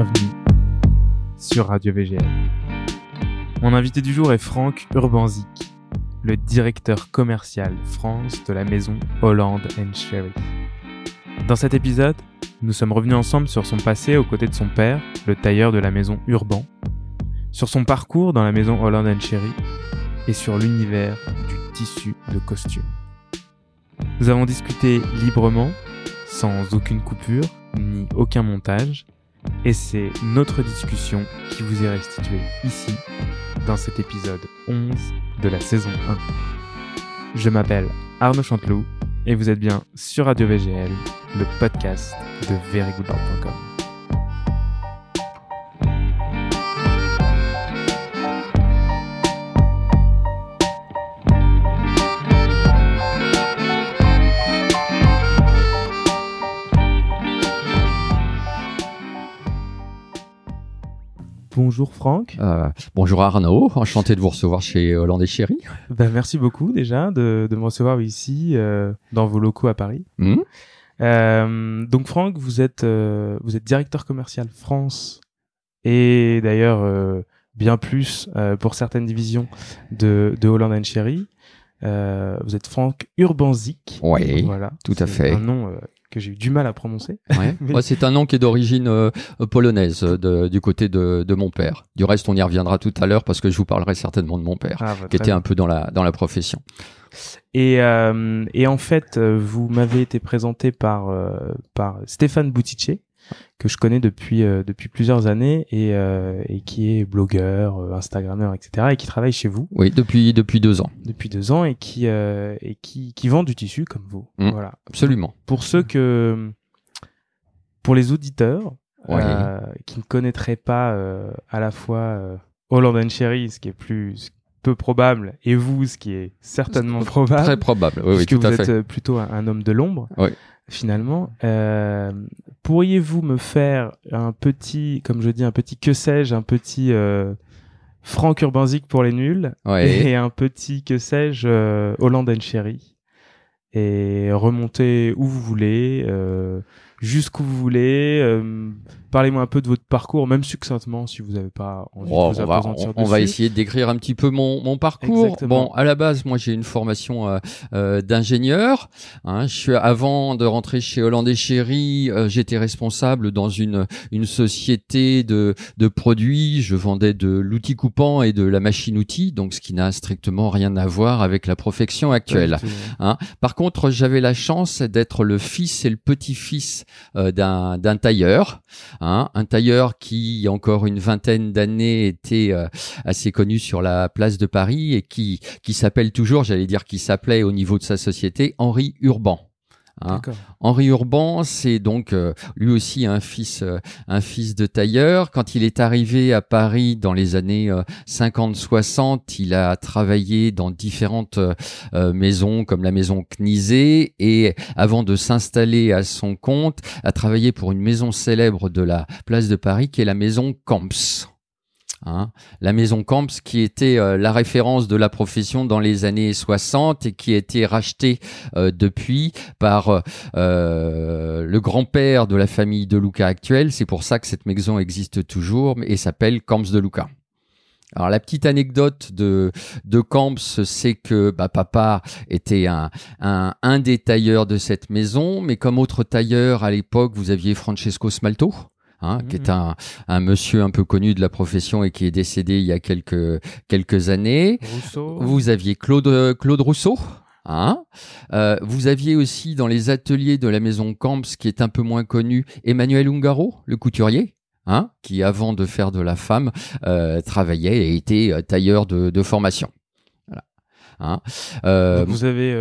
bienvenue sur Radio VGL. Mon invité du jour est Franck Urbanzik, le directeur commercial France de la maison Holland Sherry. Dans cet épisode, nous sommes revenus ensemble sur son passé aux côtés de son père, le tailleur de la maison Urban, sur son parcours dans la maison Holland Sherry et sur l'univers du tissu de costume. Nous avons discuté librement, sans aucune coupure ni aucun montage, et c'est notre discussion qui vous est restituée ici, dans cet épisode 11 de la saison 1. Je m'appelle Arnaud Chanteloup et vous êtes bien sur Radio VGL, le podcast de verygoodboard.com. Bonjour Franck. Euh, bonjour Arnaud, enchanté de vous recevoir chez Hollande et Chéri. Ben, merci beaucoup déjà de, de me recevoir ici euh, dans vos locaux à Paris. Hmm Euh, donc Franck, vous êtes vous êtes directeur commercial France et d'ailleurs bien plus pour certaines divisions de de Holland. Euh, vous êtes Franck Urbanzik. Oui, voilà, tout à fait. Un nom que j'ai eu du mal à prononcer. Ouais. Mais- Ouais, c'est un nom qui est d'origine euh, polonaise euh, de- du côté de, de mon père. Du reste, on y reviendra tout à l'heure parce que je vous parlerai certainement de mon père, Ah, bah, qui était bien. un peu dans la dans la profession. Et, euh, et en fait, euh, vous m'avez été présenté par, euh, par Stéphane Boutiché, que je connais depuis, euh, depuis plusieurs années et, euh, et qui est blogueur, euh, Instagrammeur, etc. et qui travaille chez vous Oui, depuis depuis deux ans, depuis deux ans et qui, euh, et qui, qui vend du tissu comme vous. Mm. Voilà. absolument. Pour ceux que, pour les auditeurs Ouais. qui ne connaîtraient pas à la fois Holland and Cherry, ce qui est plus peu probable, et vous, ce qui est certainement probable Très probable. Oui, oui, puisque tout à vous êtes fait. plutôt un, un homme de l'ombre, Oui. Finalement. Euh, Pourriez-vous me faire un petit, comme je dis, un petit que sais-je, un petit euh, Franck Urbanzik pour les nuls Ouais. et un petit que sais-je euh, Holland and Cherry et remonter où vous voulez, jusqu'où vous voulez. Parlez-moi un peu de votre parcours, même succinctement si vous n'avez pas envie Oh, de vous on, va, on- on va essayer de décrire un petit peu mon, mon parcours. Exactement. Bon, à la base, moi, j'ai une formation euh, euh, d'ingénieur. Hein, je suis avant de rentrer chez Hollande et Chéri, euh, j'étais responsable dans une une société de de produits. Je vendais de l'outil coupant et de la machine outil, donc ce qui n'a strictement rien à voir avec la profession actuelle. Tout. Par contre, j'avais la chance d'être le fils et le petit-fils d'un d'un tailleur, hein, un tailleur qui, y a encore une vingtaine d'années, était euh, assez connu sur la place de Paris et qui qui s'appelle toujours, j'allais dire, qui s'appelait au niveau de sa société Henri Urban. Hein. Henri Urban, c'est donc euh, lui aussi un fils, euh, un fils de tailleur. Quand il est arrivé à Paris dans les années euh, 50-60, il a travaillé dans différentes euh, euh, maisons comme la maison Knisé et avant de s'installer à son compte, a travaillé pour une maison célèbre de la place de Paris qui est la maison Camps. Hein, la maison Camps qui était euh, la référence de la profession dans les années 60 et qui a été rachetée euh, depuis par euh, le grand-père de la famille de Luca actuelle. C'est pour ça que cette maison existe toujours et s'appelle Camps de Luca. Alors la petite anecdote de de Camps, c'est que bah, papa était un, un un des tailleurs de cette maison, mais comme autre tailleur à l'époque, vous aviez Francesco Smalto. Hein, qui est Mhm. un, un monsieur un peu connu de la profession et qui est décédé il y a quelques quelques années. Rousseau. Vous aviez Claude Claude Rousseau. Hein Euh, vous aviez aussi dans les ateliers de la maison Camps, qui est un peu moins connu, Emmanuel Ungaro, le couturier, hein, qui avant de faire de la femme euh, travaillait et était euh, tailleur de, de formation. Voilà. Hein Euh, vous avez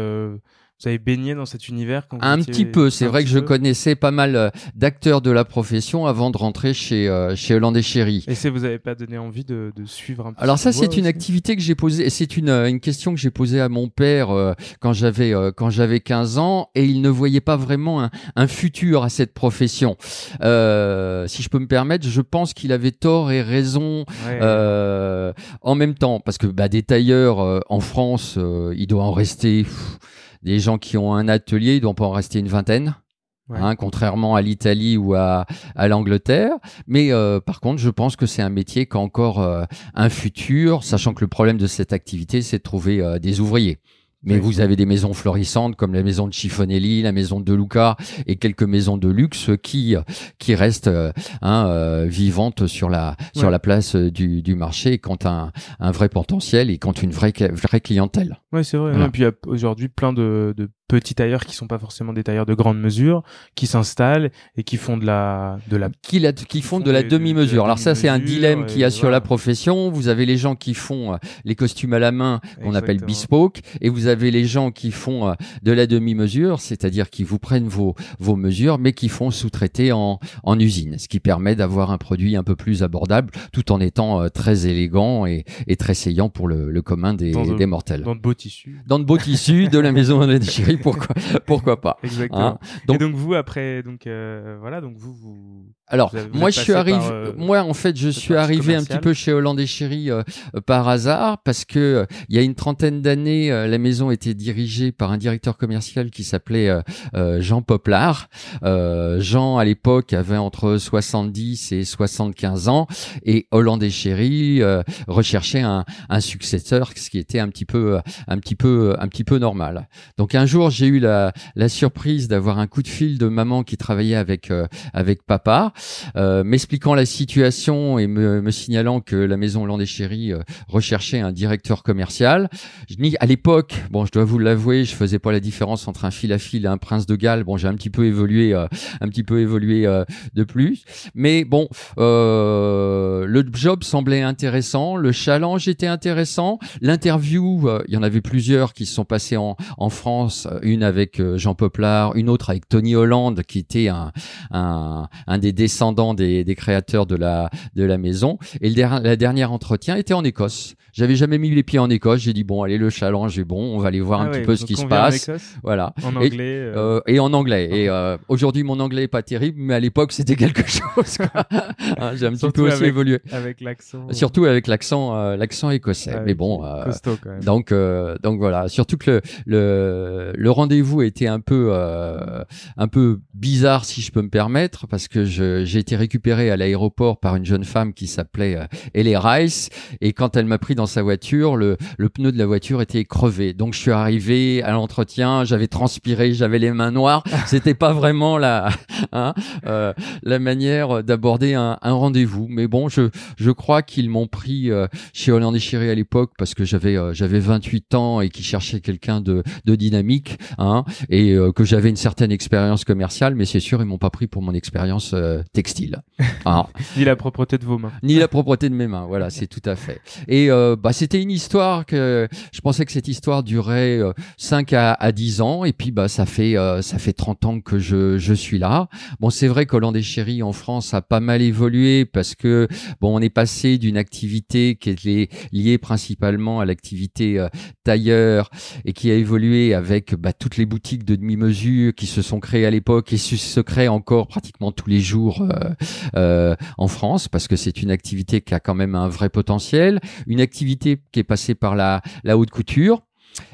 vous avez baigné dans cet univers quand un petit peu, c'est vrai que je connaissais pas mal euh, d'acteurs de la profession avant de rentrer chez euh, chez Hollande et Chéri. Et ça vous avez pas donné envie de, de suivre un peu Alors ça, c'est une activité que j'ai posée, et c'est une, euh, une question que j'ai posée à mon père euh, quand j'avais euh, quand j'avais 15 ans, et il ne voyait pas vraiment un, un futur à cette profession. Euh, si je peux me permettre, je pense qu'il avait tort et raison Ouais. euh, en même temps, parce que bah, des tailleurs euh, en France, euh, il doit en rester pff, des gens qui ont un atelier, il doit pas en rester une vingtaine. hein, contrairement à l'Italie ou à, à l'Angleterre. Mais euh, par contre, je pense que c'est un métier qui a encore euh, un futur, sachant que le problème de cette activité, c'est de trouver euh, des ouvriers. Mais vous avez des maisons florissantes comme la maison de Chiffonelli, la maison de Luca et quelques maisons de luxe qui qui restent hein, vivantes sur la sur la place du, du marché ont un, un vrai potentiel et qui ont une vraie vraie clientèle. Ouais, c'est vrai. Et puis il y a aujourd'hui plein de, de petits tailleurs qui sont pas forcément des tailleurs de grande mesure, qui s'installent et qui font de la de la qui, la, qui font de la demi-mesure. Alors ça c'est un dilemme qu'il y a sur la profession. Vous avez les gens qui font euh, les costumes à la main qu'on appelle bespoke et vous avez les gens qui font euh, de la demi-mesure, c'est-à-dire qui vous prennent vos vos mesures mais qui font sous-traiter en en usine, ce qui permet d'avoir un produit un peu plus abordable tout en étant euh, très élégant et, et très saillant pour le, le commun des, des mortels. Dans de beaux tissus. Dans de beaux tissus de la maison de chérie pourquoi, pourquoi pas. Exactement. Hein. donc, et donc vous après, donc euh, voilà, donc vous vous. Alors moi je suis arrivé, euh, moi en fait je suis arrivé un petit peu chez Hollande et Chéri euh, par hasard parce que il y a une trentaine d'années la maison était dirigée par un directeur commercial qui s'appelait Jean Poplar. Jean à l'époque avait entre 70 et 75 ans et Hollande et Chéri recherchait un, un successeur, ce qui était un petit peu un petit peu un petit peu normal. Donc un jour j'ai eu la, la surprise d'avoir un coup de fil de maman qui travaillait avec euh, avec papa, euh, m'expliquant la situation et me, me, signalant que la maison Landé Chéri euh, recherchait un directeur commercial. Je dis à l'époque, bon, je dois vous l'avouer, je faisais pas la différence entre un fil à fil et un prince de Galles. Bon, j'ai un petit peu évolué, un petit peu évolué de plus, mais bon, le job semblait intéressant, le challenge était intéressant, l'interview, il y en avait plusieurs qui se sont passés en, en France une avec euh, Jean Poplar, une autre avec Tony Holland, qui était un, un, un des descendants des, créateurs de la, maison. Et le la dernière entretien était en Écosse. J'avais jamais mis les pieds en Écosse. J'ai dit bon, allez, le challenge est bon. On va aller voir un ah petit peu ce qui se passe. Voilà. En anglais. Et, euh... euh et en anglais. Et euh, aujourd'hui, mon anglais est pas terrible, mais à l'époque, c'était quelque chose. hein, J'ai un petit peu aussi évolué. Avec l'accent. Surtout avec l'accent, euh, l'accent écossais. Ah mais bon. Costaud, quand même. Donc, donc voilà. Surtout que le, le, le rendez-vous était un peu, un peu bizarre, si je peux me permettre, parce que j'ai été récupéré à l'aéroport par une jeune femme qui s'appelait Ellie Rice, et quand elle m'a pris dans sa voiture, le, le pneu de la voiture était crevé. Donc je suis arrivé à l'entretien, j'avais transpiré, j'avais les mains noires. C'était pas vraiment la, hein, euh, la manière d'aborder un, un rendez-vous. Mais bon, je, je crois qu'ils m'ont pris euh, chez Hollande et Chéri à l'époque parce que j'avais euh, j'avais 28 ans et qu'ils cherchaient quelqu'un de, de dynamique, hein, et euh, que j'avais une certaine expérience commerciale. Mais c'est sûr, ils m'ont pas pris pour mon expérience textile. Hein. Ni la propreté de vos mains. Ni la propreté de mes mains. Voilà, c'est tout à fait. Et euh, bah, c'était une histoire que je pensais que cette histoire durait 5 euh, à, à 10 ans et puis bah ça fait euh, ça fait 30 ans que je, je suis là. Bon, c'est vrai qu'Hollande et Chéri en France a pas mal évolué parce que bon, on est passé d'une activité qui est liée principalement à l'activité tailleur et qui a évolué avec bah, toutes les boutiques de demi-mesure qui se sont créées à l'époque et se créent encore pratiquement tous les jours euh, en France parce que c'est une activité qui a quand même un vrai potentiel, une qui est passée par la, la haute couture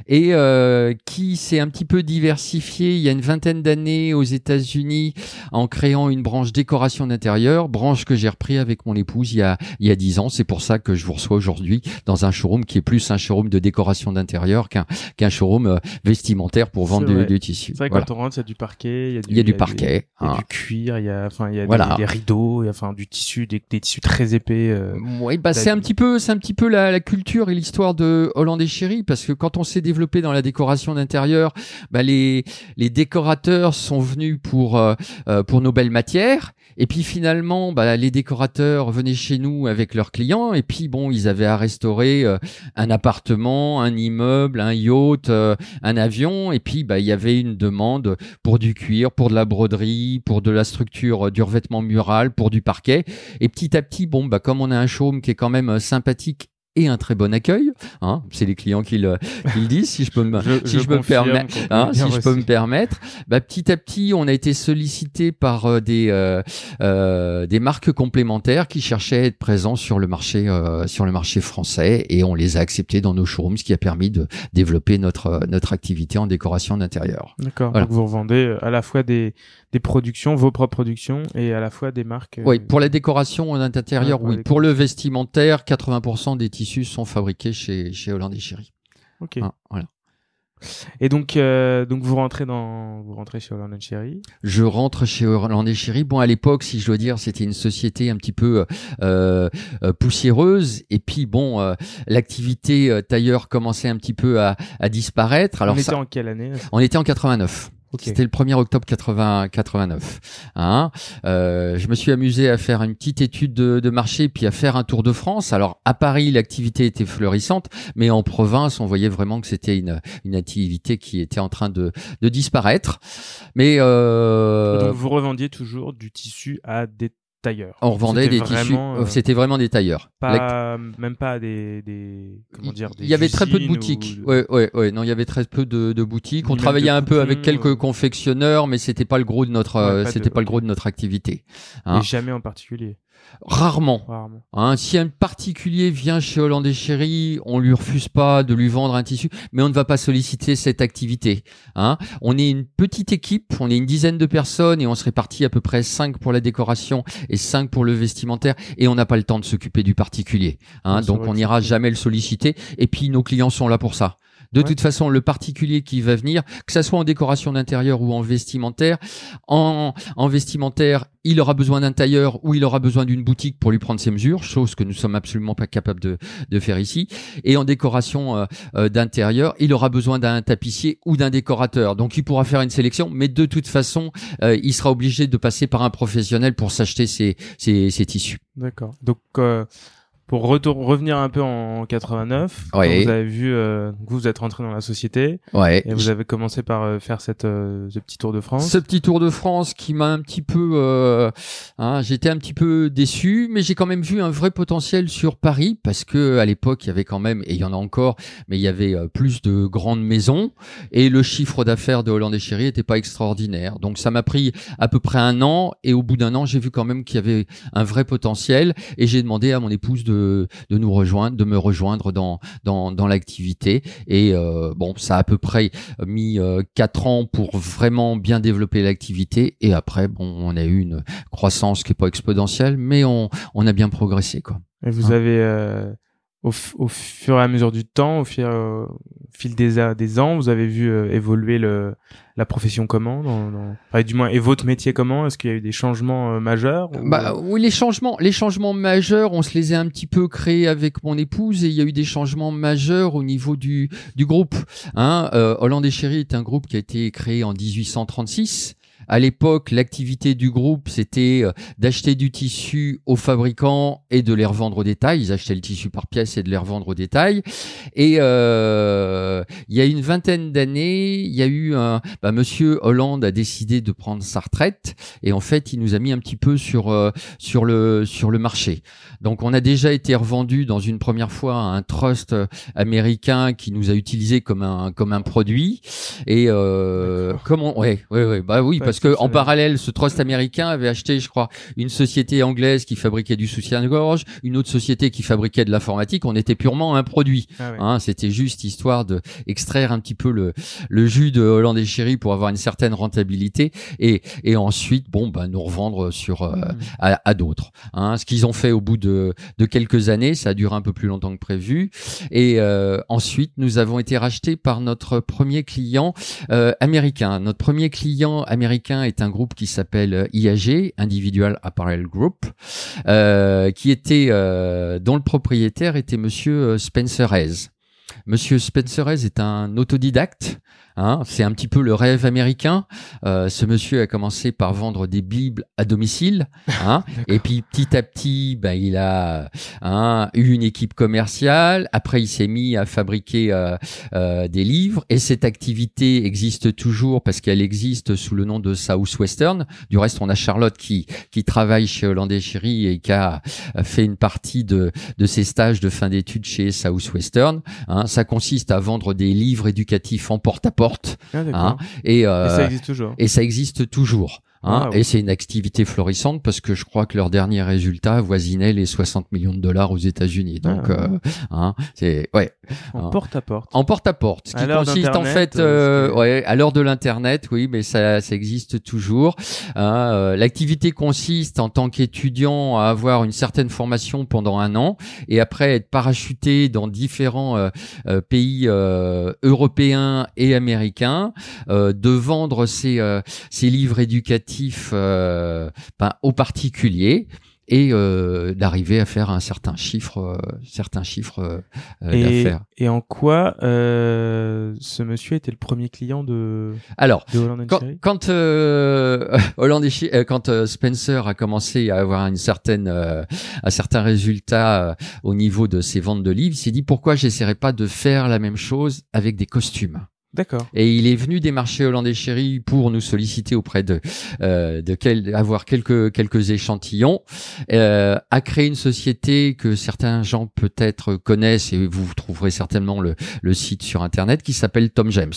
et euh, qui s'est un petit peu diversifié il y a une vingtaine d'années aux États-Unis en créant une branche décoration d'intérieur, branche que j'ai repris avec mon épouse il y a il y a dix ans. C'est pour ça que je vous reçois aujourd'hui dans un showroom qui est plus un showroom de décoration d'intérieur qu'un qu'un showroom euh, vestimentaire pour vendre du, tissu. C'est vrai voilà. quand on rentre, il y a du parquet, il y a du, il y a du parquet, il y a du, hein. cuir, il y a enfin il y a voilà. des, des, rideaux, il y a, enfin du tissu, des, des tissus très épais. Euh, oui, bah c'est un petit peu c'est un petit peu la, la culture et l'histoire de Hollande et Chéri parce que quand on s'est développé dans la décoration d'intérieur, bah les, décorateurs sont venus pour, euh, euh, pour nos belles matières. Et puis finalement, bah, les décorateurs venaient chez nous avec leurs clients. Et puis bon, ils avaient à restaurer euh, un appartement, un immeuble, un yacht, un avion. Et puis bah, il y avait une demande pour du cuir, pour de la broderie, pour de la structure du revêtement mural, pour du parquet. Et petit à petit, bon, bah, comme on a un showroom qui est quand même sympathique et un très bon accueil. Hein, c'est les clients qui le, qui le disent, si je peux me, Je- si je je, peux me permettre, hein, si je peux me permettre. Bah, petit à petit, on a été sollicité par euh, des euh, euh, des marques complémentaires qui cherchaient à être présents sur le marché euh, sur le marché français et on les a acceptés dans nos showrooms, ce qui a permis de développer notre euh, notre activité en décoration d'intérieur. D'accord. Voilà. Donc vous revendez à la fois des, des productions, vos propres productions, et à la fois des marques. euh, Oui, pour la décoration en intérieur, Ouais, pour oui. Pour le vestimentaire, 80% des tissus sont fabriqués chez chez Holland et Chéri. Ok. Hein, voilà. Et donc, euh, donc vous rentrez dans, vous rentrez chez Holland Cherry. Je rentre chez Holland et Chéri. Bon, à l'époque, si je dois dire, c'était une société un petit peu euh, euh, poussiéreuse. Et puis, bon, euh, l'activité euh, tailleur commençait un petit peu à, à disparaître. Alors, on ça, était en quelle année on était en 89. C'était le 1er octobre 80, 89. Hein Euh, je me suis amusé à faire une petite étude de, de marché, puis à faire un tour de France. Alors à Paris, l'activité était florissante, mais en province, on voyait vraiment que c'était une, une activité qui était en train de, de disparaître. Mais euh, Donc vous revendiez toujours du tissu à des tailleurs. on revendait des tissus. euh, C'était vraiment des tailleurs. La- Pas, même pas des, des, comment dire, des il y avait très peu de boutiques. ou- Ouais, ouais, ouais. Non, il y avait très peu de, de boutiques. On travaillait un peu avec quelques euh. confectionneurs, mais c'était pas le gros de notre, Ouais, euh, pas c'était de- pas le gros de notre activité. Et Hein. jamais en particulier. Rarement. Rarement. Hein, si un particulier vient chez Holland et Chéri, on lui refuse pas de lui vendre un tissu, mais on ne va pas solliciter cette activité. Hein. On est une petite équipe, on est une dizaine de personnes et on se répartit à peu près 5 pour la décoration et 5 pour le vestimentaire et on n'a pas le temps de s'occuper du particulier. Hein. Donc on n'ira jamais le solliciter et puis nos clients sont là pour ça. De Ouais. toute façon, le particulier qui va venir, que ça soit en décoration d'intérieur ou en vestimentaire, en, en vestimentaire, il aura besoin d'un tailleur ou il aura besoin d'une boutique pour lui prendre ses mesures, chose que nous sommes absolument pas capables de, de faire ici. Et en décoration euh, euh, d'intérieur, il aura besoin d'un tapissier ou d'un décorateur. Donc il pourra faire une sélection, mais de toute façon, euh, il sera obligé de passer par un professionnel pour s'acheter ses, ses, ses tissus. D'accord. Donc, euh, pour retour, revenir un peu en 89, quand Ouais. vous avez vu, euh, vous, vous êtes rentré dans la société Ouais. et vous avez commencé par euh, faire cette, euh, ce petit tour de France. Ce petit Tour de France qui m'a un petit peu, euh, hein, j'étais un petit peu déçu, mais j'ai quand même vu un vrai potentiel sur Paris parce que à l'époque il y avait quand même, et il y en a encore, mais il y avait euh, plus de grandes maisons et le chiffre d'affaires de Hollande et Chéri était pas extraordinaire. Donc ça m'a pris à peu près un an et au bout d'un an j'ai vu quand même qu'il y avait un vrai potentiel et j'ai demandé à mon épouse de, de nous rejoindre, de me rejoindre dans dans, dans l'activité et euh, bon ça a à peu près mis euh, quatre ans pour vraiment bien développer l'activité et après bon on a eu une croissance qui est pas exponentielle mais on on a bien progressé quoi. Et vous Ah. avez, euh, au, au fur et à mesure du temps, au fil, euh, au fil des, des ans, vous avez vu euh, évoluer le, la profession comment dans, dans... Enfin, du moins, et votre métier comment? Est-ce qu'il y a eu des changements euh, majeurs ou- Bah oui les changements les changements majeurs on se les a un petit peu créés avec mon épouse et il y a eu des changements majeurs au niveau du du groupe. Hein, euh, Hollande et Chéri est un groupe qui a été créé en 1836. À l'époque, l'activité du groupe, c'était euh, d'acheter du tissu aux fabricants et de les revendre au détail. Ils achetaient le tissu par pièce et de les revendre au détail. Et euh, il y a une vingtaine d'années, il y a eu un... Bah, Monsieur Hollande a décidé de prendre sa retraite et en fait, il nous a mis un petit peu sur euh, sur le sur le marché. Donc, on a déjà été revendu dans une première fois à un trust euh, américain qui nous a utilisé comme un comme un produit. Et euh, comment Ouais, ouais, ouais. Bah oui, parce que en parallèle, ce trust américain avait acheté, je crois, une société anglaise qui fabriquait du soutien-gorge, une autre société qui fabriquait de l'informatique. On était purement un produit. Ah ouais. Hein, C'était juste histoire de extraire un petit peu le, le jus de Hollande et Chéri pour avoir une certaine rentabilité et, et ensuite, bon, bah, nous revendre sur euh, Mhm. à, à d'autres. Hein. Ce qu'ils ont fait au bout de, de quelques années, ça a duré un peu plus longtemps que prévu. Et euh, ensuite, nous avons été rachetés par notre premier client euh, américain. Notre premier client américain est un groupe qui s'appelle IAG, Individual Apparel Group, euh, euh, dont le propriétaire était Monsieur euh, Spencer Hayes. Monsieur Spencer Hayes est un autodidacte, Hein, c'est un petit peu le rêve américain. Euh, ce monsieur a commencé par vendre des bibles à domicile, hein, et puis petit à petit, ben, il a hein, eu une équipe commerciale. Après, il s'est mis à fabriquer euh, euh, des livres, et cette activité existe toujours parce qu'elle existe sous le nom de Southwestern. Du reste, on a Charlotte qui qui travaille chez Hollandais Chéri et qui a fait une partie de de ses stages de fin d'études chez Southwestern. Hein, ça consiste à vendre des livres éducatifs en porte-à-porte Ah. Hein, et, Et euh, ça existe toujours. et ça existe toujours. Hein, Ah. Et c'est une activité florissante parce que je crois que leur dernier résultat voisinait les 60 millions de dollars aux États-Unis. Donc, Ah. euh, hein, c'est ouais, En porte à porte. en porte à porte. Ce qui consiste en fait, euh, euh, ouais, à l'heure de l'internet, oui, mais ça, ça existe toujours. Hein, euh, L'activité consiste en tant qu'étudiant à avoir une certaine formation pendant un an et après être parachuté dans différents euh, pays européens et américains, euh, de vendre euh, ces livres éducatifs euh, ben, aux particuliers et euh, d'arriver à faire un certain chiffre, euh, certain chiffre euh, Et, d'affaires. et en quoi ce monsieur était le premier client de, Alors, de Holland quand, quand Holland Spencer a commencé à avoir une certaine, un certain résultat au niveau de ses ventes de livres, il s'est dit pourquoi j'essaierais pas de faire la même chose avec des costumes? D'accord. Et il est venu démarcher Hollandais Chéri pour nous solliciter auprès de, euh, de quel, avoir quelques, quelques échantillons, euh, a une société que certains gens peut-être connaissent et vous trouverez certainement le, le site sur internet qui s'appelle Tom James.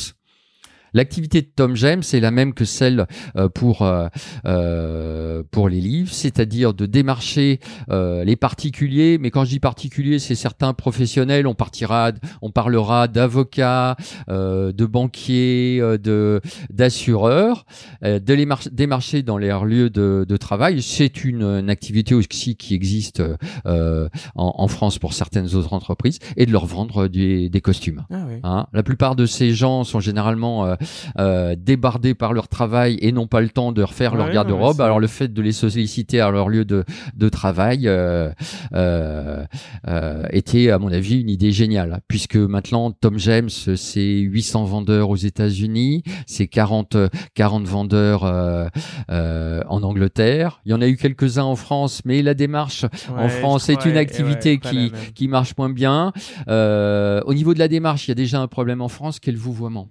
L'activité de Tom James est la même que celle euh, pour euh, euh, pour les livres, c'est-à-dire de démarcher euh, les particuliers. Mais quand je dis particuliers, c'est certains professionnels. On partira, on parlera d'avocats, euh, de banquiers, euh, de d'assureurs, euh, de les mar- démarcher dans leur lieu de, de travail. C'est une, une activité aussi qui existe euh, en, en France pour certaines autres entreprises et de leur vendre des, des costumes. Ah oui. Hein. La plupart de ces gens sont généralement euh, euh, débardés par leur travail et n'ont pas le temps de refaire leur garde-robe. Alors le fait de les solliciter à leur lieu de, de travail euh, euh, euh, était, à mon avis, une idée géniale, puisque maintenant Tom James, c'est 800 vendeurs aux États-Unis, c'est 40 40 vendeurs euh, euh, en Angleterre. Il y en a eu quelques-uns en France, mais la démarche en France, crois, une activité ouais, qui, qui marche moins bien. Euh, au niveau de la démarche, il y a déjà un problème en France qui est le vouvoiement.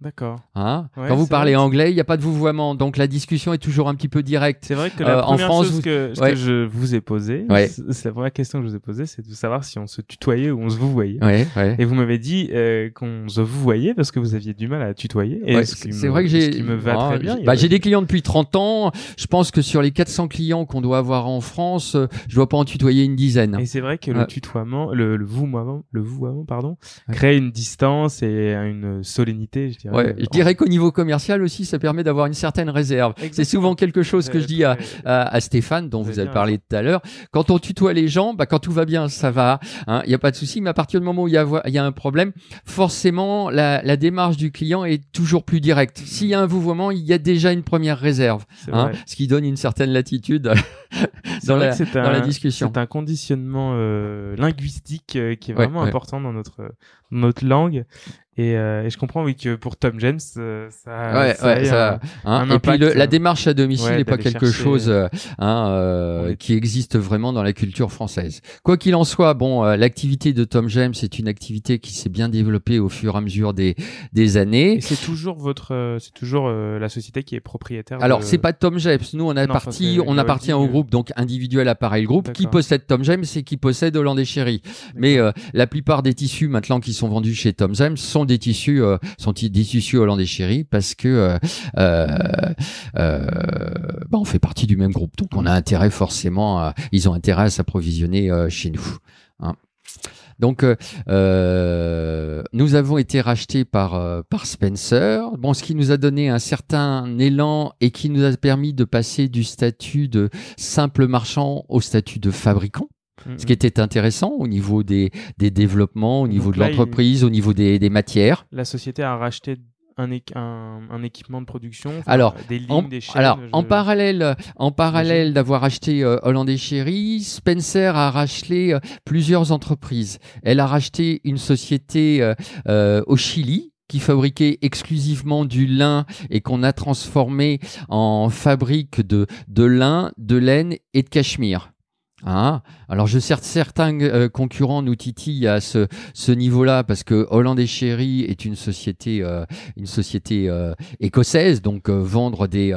D'accord. Hein? Ouais, Quand vous parlez vrai. anglais, il n'y a pas de vouvoiement, donc la discussion est toujours un petit peu directe. C'est vrai que Euh, la en première France, chose vous- que, ce ouais. que je vous ai posée, Ouais. c'est la première question que je vous ai posée, c'est de savoir si on se tutoyait ou on se vous voyait. Ouais, ouais. Et vous m'avez dit euh, qu'on se vous voyait parce que vous aviez du mal à tutoyer. Ce c'est vrai que ce j'ai qui me va Ah, très bien. bah, j'ai des clients depuis 30 ans. Je pense que sur les 400 clients qu'on doit avoir en France, euh, je dois pas en tutoyer une dizaine. Et c'est vrai que le tutoiement, le, le vouvoiement, le vouvoiement, pardon, crée une distance et une solennité, je dirais. Ouais, je dirais qu'au niveau commercial aussi, ça permet d'avoir une certaine réserve. C'est souvent quelque chose que je dis à, à, à Stéphane, dont Vous avez parlé tout à l'heure. Quand on tutoie les gens, bah, quand tout va bien, ça va. Il n'y a pas de souci. Mais à partir du moment où il y y a un problème, forcément, la, la démarche du client est toujours plus directe. S'il y a un vouvoiement, il y a déjà une première réserve, hein, ce qui donne une certaine latitude dans, la, dans la discussion. C'est un conditionnement euh, linguistique euh, qui est vraiment ouais. important dans notre notre langue. Et, euh, et je comprends oui que pour Tom James, euh, ça, Ouais, ça ouais, ça- un- hein. un Et puis le- la euh, démarche à domicile ouais, n'est pas quelque chercher, chose euh, hein, euh, est- qui existe vraiment dans la culture française. Quoi qu'il en soit, bon, euh, l'activité de Tom James est une activité qui s'est bien développée au fur et à mesure des, des années. Et c'est toujours votre, euh, c'est toujours euh, la société qui est propriétaire. Alors, de- c'est pas Tom James. Nous, on a Non, on appartient au groupe, donc individuel appareil groupe, qui possède Tom James et qui possède Hollandais Chéri. Mais euh, la plupart des tissus maintenant qui sont vendus chez Tom James sont des tissus, euh, sont des tissus Hollandais Chéri parce que euh, euh, euh, bah, on fait partie du même groupe, donc on a intérêt forcément, ils ont intérêt à s'approvisionner chez nous. hein. Donc, nous avons été rachetés par par Spencer. Bon, ce qui nous a donné un certain élan et qui nous a permis de passer du statut de simple marchand au statut de fabricant. Mhm. Ce qui était intéressant au niveau des, des développements, au niveau Donc de il- l'entreprise, au niveau des, des matières. la société a racheté un, un, un équipement de production. enfin, Alors, des lignes, En, des chaînes. alors, je- en parallèle, en parallèle d'avoir acheté euh, Hollandais Chéri, Spencer a racheté euh, plusieurs entreprises. Elle a racheté une société euh, euh, au Chili qui fabriquait exclusivement du lin et qu'on a transformé en fabrique de, de lin, de laine et de cachemire. Ah, alors je sais certains euh, concurrents nous titillent à ce, ce niveau-là parce que Holland et Sherry est une société euh, une société euh, écossaise donc vendre des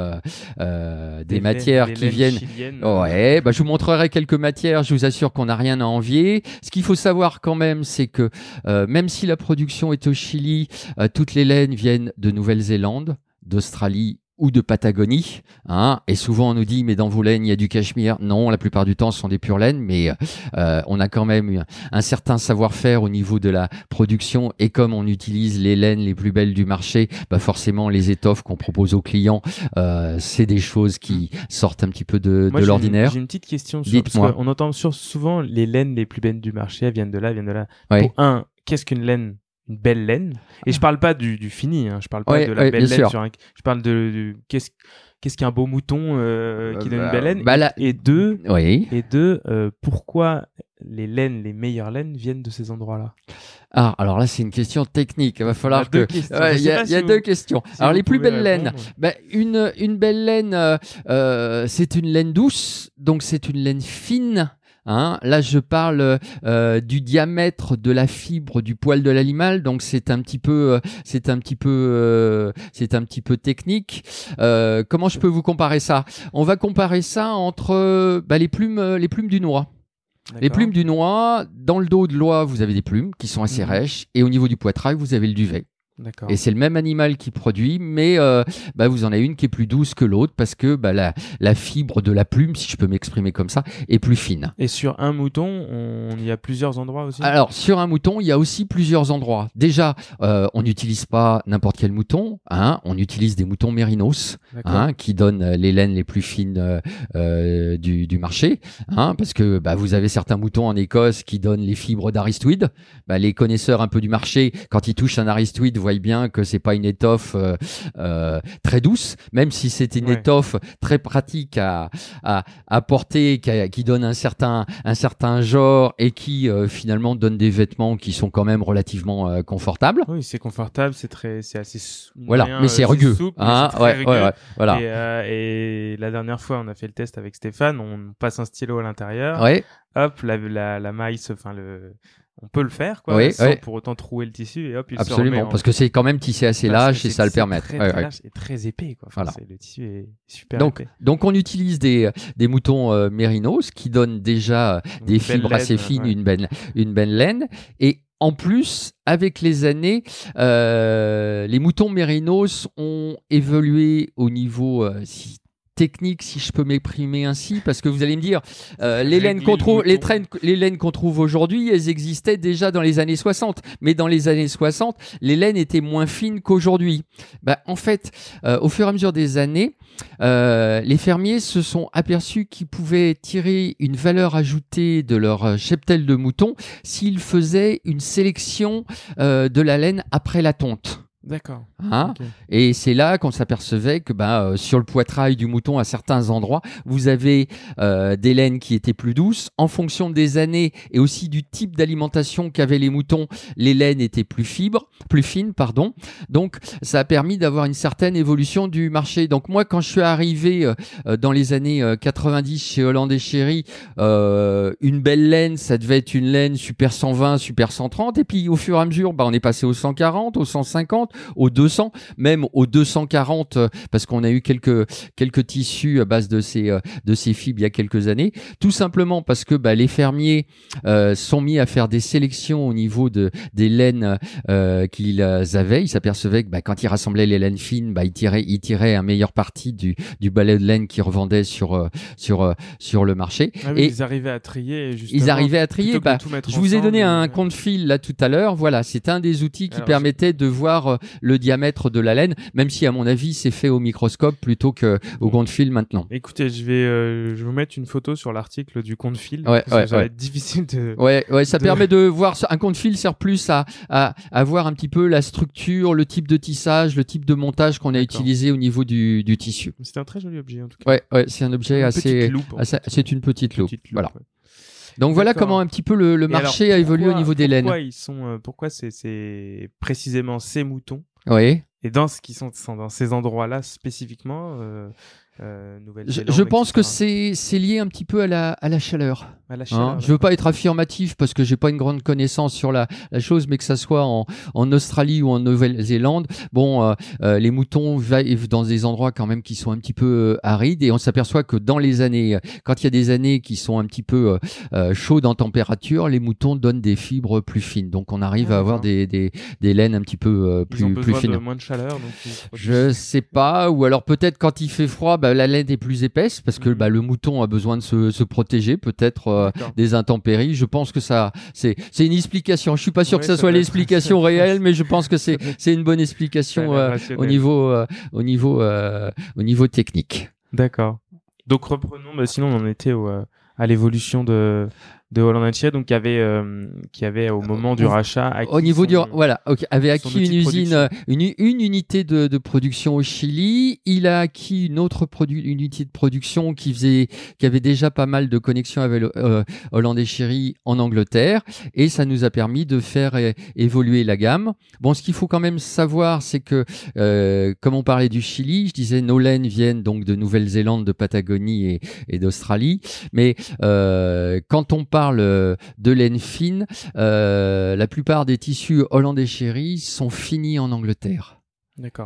des, matières qui viennent ouais bah je vous montrerai quelques matières je vous assure qu'on n'a rien à envier. Ce qu'il faut savoir quand même c'est que même si la production est au Chili toutes les laines viennent de Nouvelle-Zélande d'Australie ou de Patagonie. Hein, et souvent on nous dit mais dans vos laines il y a du cachemire. Non, la plupart du temps ce sont des pures laines, mais euh, on a quand même un certain savoir-faire au niveau de la production. Et comme on utilise les laines les plus belles du marché, bah forcément les étoffes qu'on propose aux clients, euh, c'est des choses qui sortent un petit peu de, de l'ordinaire. J'ai une petite question. Sur, parce on entend souvent les laines les plus belles du marché, elles viennent de là, elles viennent de là. Pour un, qu'est-ce qu'une laine? Une belle laine. Et je parle pas du, du fini, hein. je parle pas de la belle laine sur un... Je parle de, qu'est-ce qu'est-ce qu'un beau mouton euh, qui donne une belle laine. Bah, et, deux, oui. et deux, euh, pourquoi les laines, les meilleures laines viennent de ces endroits-là? Ah, alors là c'est une question technique. Il va falloir que. Il y a, deux questions. alors les plus belles laines, bah, une une belle laine, euh, c'est une laine douce, donc c'est une laine fine. Hein. Là, je parle euh, du diamètre de la fibre du poil de l'animal, donc c'est un petit peu, euh, c'est un petit peu, euh, c'est un petit peu technique. comment je peux vous comparer ça? On va comparer ça entre bah, les plumes, les plumes du noix. Les plumes du noix, dans le dos de l'oie, vous avez des plumes qui sont assez mmh. rêches, et au niveau du poitrail, vous avez le duvet. Et c'est le même animal qui produit, mais euh, bah, vous en avez une qui est plus douce que l'autre parce que bah, la, la, fibre de la plume, si je peux m'exprimer comme ça, est plus fine. Et sur un mouton, on... il y a plusieurs endroits aussi? Alors, sur un mouton, il y a aussi plusieurs endroits. Déjà, euh, on n'utilise pas n'importe quel mouton, hein, on utilise des moutons mérinos hein, qui donnent les laines les plus fines euh, du, du, marché, hein, parce que bah, vous avez certains moutons en Écosse qui donnent les fibres d'aristoïde. Les connaisseurs un peu du marché, quand ils touchent un aristoïde, voyez bien que c'est pas une étoffe euh, euh, très douce, même si c'est une étoffe très pratique à, à, porter, qui, donne un certain, un certain genre et qui euh, finalement donne des vêtements qui sont quand même relativement confortables. Oui, c'est confortable, c'est très, c'est assez. Voilà, mais c'est rugueux. Hein, ouais, ouais, voilà. Et, la dernière fois, on a fait le test avec Stéphane, on passe un stylo à l'intérieur. Hop, la, la, la maille, enfin le on peut le faire quoi sans pour autant trouer le tissu et hop il absolument parce que c'est quand même tissé assez large et ça le permet très, très large et très épais quoi. Voilà. le tissu est super donc épais. donc on utilise des des moutons euh, mérinos qui donnent déjà des fibres assez fines une belle une belle laine. Et en plus, avec les années, euh, les moutons mérinos ont évolué au niveau euh, technique, si je peux m'exprimer ainsi, parce que vous allez me dire, euh, les laines qu'on trouve, les, les laines qu'on trouve aujourd'hui, elles existaient déjà dans les années 60. Mais dans les années 60, les laines étaient moins fines qu'aujourd'hui. Bah, en fait, euh, au fur et à mesure des années, euh, les fermiers se sont aperçus qu'ils pouvaient tirer une valeur ajoutée de leur cheptel de moutons s'ils faisaient une sélection de la laine après la tonte. D'accord. Hein Et c'est là qu'on s'apercevait que bah, euh, sur le poitrail du mouton, à certains endroits, vous avez euh, des laines qui étaient plus douces. En fonction des années et aussi du type d'alimentation qu'avaient les moutons, les laines étaient plus fibres, plus fines, pardon. Donc, ça a permis d'avoir une certaine évolution du marché. Donc moi, quand je suis arrivé euh, dans les années 90 chez Holland et Chéri, une belle laine, ça devait être une laine super 120, super 130. Et puis au fur et à mesure, bah, on est passé au 140, au 150 aux 200, même aux 240, euh, parce qu'on a eu quelques quelques tissus à base de ces euh, de ces fibres il y a quelques années, tout simplement parce que bah, les fermiers euh, sont mis à faire des sélections au niveau de des laines qu'ils avaient. Ils s'apercevaient que bah, quand ils rassemblaient les laines fines, bah, ils tiraient ils tiraient un meilleur parti du du balai de laine qu'ils revendaient sur sur sur le marché. Ah et ils arrivaient à trier. Ils arrivaient à trier. Bah, je vous ai donné un compte fil là tout à l'heure. Voilà, c'est un des outils qui permettait de voir le diamètre de la laine, même si à mon avis c'est fait au microscope plutôt que au compte fil maintenant. Écoutez, je vais, euh, je vous mettre une photo sur l'article du compte fil. Ouais, ouais, ça va être difficile de. Ouais, ouais, ça permet de voir. Un compte fil sert plus à, à, à voir un petit peu la structure, le type de tissage, le type de montage qu'on a utilisé au niveau du, du tissu. C'est un très joli objet en tout cas. Ouais, ouais, c'est un objet assez, c'est une petite loupe. Voilà. Donc voilà comment un petit peu le, marché alors, a évolué au niveau des laines. Pourquoi ils sont, euh, pourquoi c'est, précisément ces moutons Oui. et dans ce qui sont, sont dans ces endroits-là spécifiquement, euh, euh, Je, Nouvelle-Zélande. je pense que etc. c'est c'est lié un petit peu à la, à la chaleur. À la Hein, je veux pas être affirmatif parce que j'ai pas une grande connaissance sur la, la chose, mais que ça soit en, en Australie ou en Nouvelle-Zélande, bon, euh, euh, les moutons vivent dans des endroits quand même qui sont un petit peu euh, arides et on s'aperçoit que dans les années, quand il y a des années qui sont un petit peu euh, chaudes en température, les moutons donnent des fibres plus fines, donc on arrive Ah, à avoir des, des, des laines un petit peu euh, Ils ont plus, plus fines. de moins de chaleur, donc ils Je sais pas, ou alors peut-être quand il fait froid, bah, la laine est plus épaisse parce que Mhm. bah, le mouton a besoin de se, se protéger, peut-être euh, des intempéries. Je pense que ça, c'est c'est une explication. Je suis pas sûr Ouais, que ça ça soit l'explication réelle, mais je pense que c'est c'est une bonne explication euh, rationnel. au niveau euh, au niveau euh, au niveau technique. D'accord. Donc reprenons, bah, sinon on en était au, euh, à l'évolution de, de Holland Cherry, donc qui avait, euh, qui avait au moment du rachat. acquis Au niveau du voilà, ok, avait acquis une usine, production. euh, une, une unité de, de production au Chili. Il a acquis une autre produ- une unité de production qui faisait, qui avait déjà pas mal de connexions avec euh, Holland et Chéri en Angleterre, et ça nous a permis de faire é- évoluer la gamme. Bon, ce qu'il faut quand même savoir, c'est que euh, comme on parlait du Chili, je disais nos laines viennent donc de Nouvelle-Zélande, de Patagonie et, et d'Australie, mais euh, quand on parle euh, de laine fine, euh, la plupart des tissus hollandais chéri sont finis en Angleterre.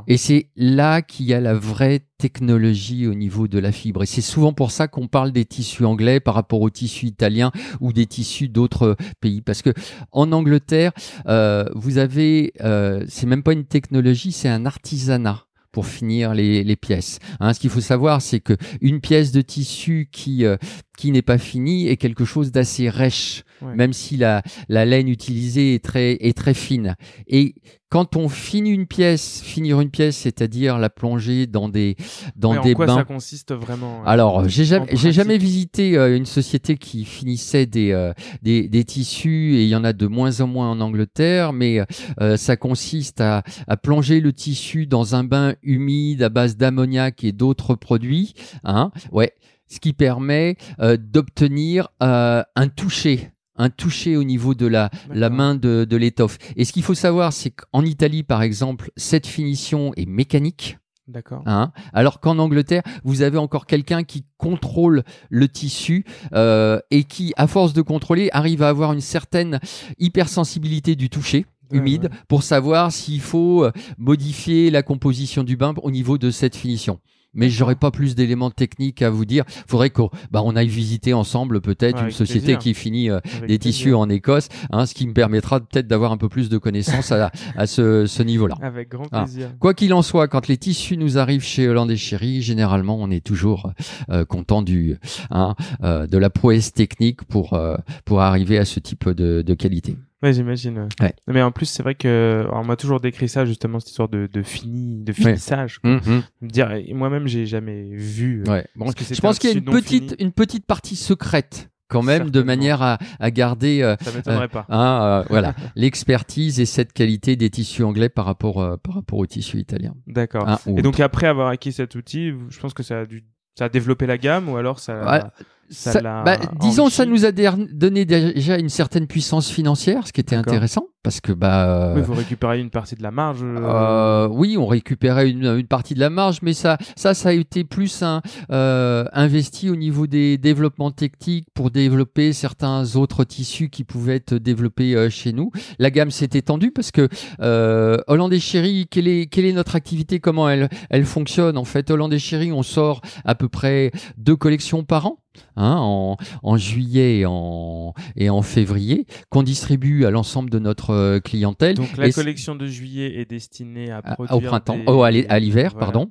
Et c'est là qu'il y a la vraie technologie au niveau de la fibre. Et c'est souvent pour ça qu'on parle des tissus anglais par rapport aux tissus italiens ou des tissus d'autres pays. Parce que en Angleterre, euh, vous avez, euh, c'est même pas une technologie, c'est un artisanat pour finir les, les pièces. Hein, ce qu'il faut savoir, c'est que une pièce de tissu qui euh, qui n'est pas finie est quelque chose d'assez rêche, Ouais. même si la la laine utilisée est très est très fine. Et quand on finit une pièce, finir une pièce, c'est-à-dire la plonger dans des dans Ouais, en des quoi bains. ça consiste vraiment euh, Alors, j'ai en jamais, j'ai jamais visité euh, une société qui finissait des, euh, des, des tissus et il y en a de moins en moins en Angleterre, mais euh, ça consiste à, à plonger le tissu dans un bain humide à base d'ammoniac et d'autres produits, hein, ouais, ce qui permet euh, d'obtenir euh, un toucher un toucher au niveau de la, la main de, de l'étoffe. Et ce qu'il faut savoir, c'est qu'en Italie, par exemple, cette finition est mécanique. D'accord. Hein Alors qu'en Angleterre, vous avez encore quelqu'un qui contrôle le tissu euh, et qui, à force de contrôler, arrive à avoir une certaine hypersensibilité du toucher humide ouais. pour savoir s'il faut euh, modifier la composition du bain au niveau de cette finition. Mais j'aurais pas plus d'éléments techniques à vous dire. Faudrait qu'on bah, on aille visiter ensemble peut-être une société plaisir. qui finit euh, des plaisir. tissus en Écosse, hein, ce qui me permettra peut-être d'avoir un peu plus de connaissances à, à ce, ce niveau-là. Avec grand Ah. plaisir. Quoi qu'il en soit, quand les tissus nous arrivent chez Holland et Chéri, généralement, on est toujours euh, content du, hein, euh, de la prouesse technique pour euh, pour arriver à ce type de, de qualité. Ouais, j'imagine. ouais. Ouais. Mais en plus, c'est vrai que alors, on m'a toujours décrit ça justement cette histoire de, de fini, de finissage. quoi. Dire, et moi-même, j'ai jamais vu. euh, Ouais. Bon, Parce que je pense qu'il y a une petite fini. une petite partie secrète quand même de manière à, à garder euh, Ça m'étonnerait pas. hein, euh, voilà l'expertise et cette qualité des tissus anglais par rapport euh, par rapport aux tissus italiens. D'accord. Et donc après avoir acquis cet outil, je pense que ça a dû, ça a développé la gamme ou alors ça. Ouais. Ça Ça- bah, disons, ça nous a donné déjà une certaine puissance financière, ce qui était intéressant, parce que bah, Oui, vous récupérez une partie de la marge. euh, Euh, oui, on récupérait une, une partie de la marge, mais ça, ça, ça a été plus un, euh, investi au niveau des développements techniques pour développer certains autres tissus qui pouvaient être développés euh, chez nous. La gamme s'est étendue parce que euh, Holland et Chéri, quelle est, quelle est notre activité? Comment elle, elle fonctionne? En fait, Holland et Chéri, on sort à peu près deux collections par an. Hein, en, en juillet et en, et en février, qu'on distribue à l'ensemble de notre euh, clientèle. Donc la Et collection de juillet est destinée à produire au printemps. des- Oh, à l'hi- à l'hiver, Voilà, pardon.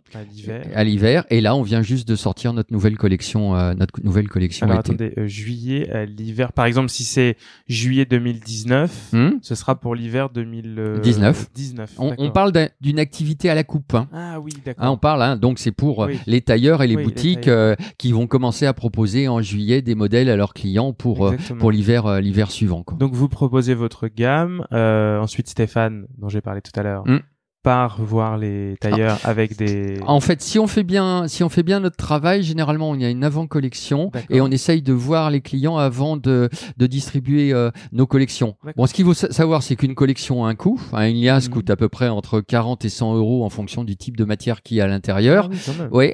À l'hiver. et là on vient juste de sortir notre nouvelle collection euh, notre nouvelle collection Alors été. attendez, euh, juillet à l'hiver. Par exemple, si c'est juillet 2019, Hmm ce sera pour l'hiver 2019. 19. 19. on, parle d'un- d'une activité à la coupe hein. Ah oui, d'accord. Hein, on parle hein, donc c'est pour euh, Oui. les tailleurs et les Oui, boutiques euh, qui vont commencer à proposer en juillet des modèles à leurs clients pour euh, pour l'hiver euh, l'hiver suivant quoi. Donc vous proposez votre gamme. Euh, ensuite, Stéphane, dont j'ai parlé tout à l'heure, Hmm. Part voir les tailleurs avec des. En fait, si on fait bien, si on fait bien notre travail, généralement, on y a une avant-collection et on essaye de voir les clients avant de, de distribuer euh, nos collections. Bon, ce qu'il faut savoir, c'est qu'une collection a un coût. Hein, une liasse mhm. coûte à peu près entre 40 et 100 euros en fonction du type de matière qui est à l'intérieur. Ah oui,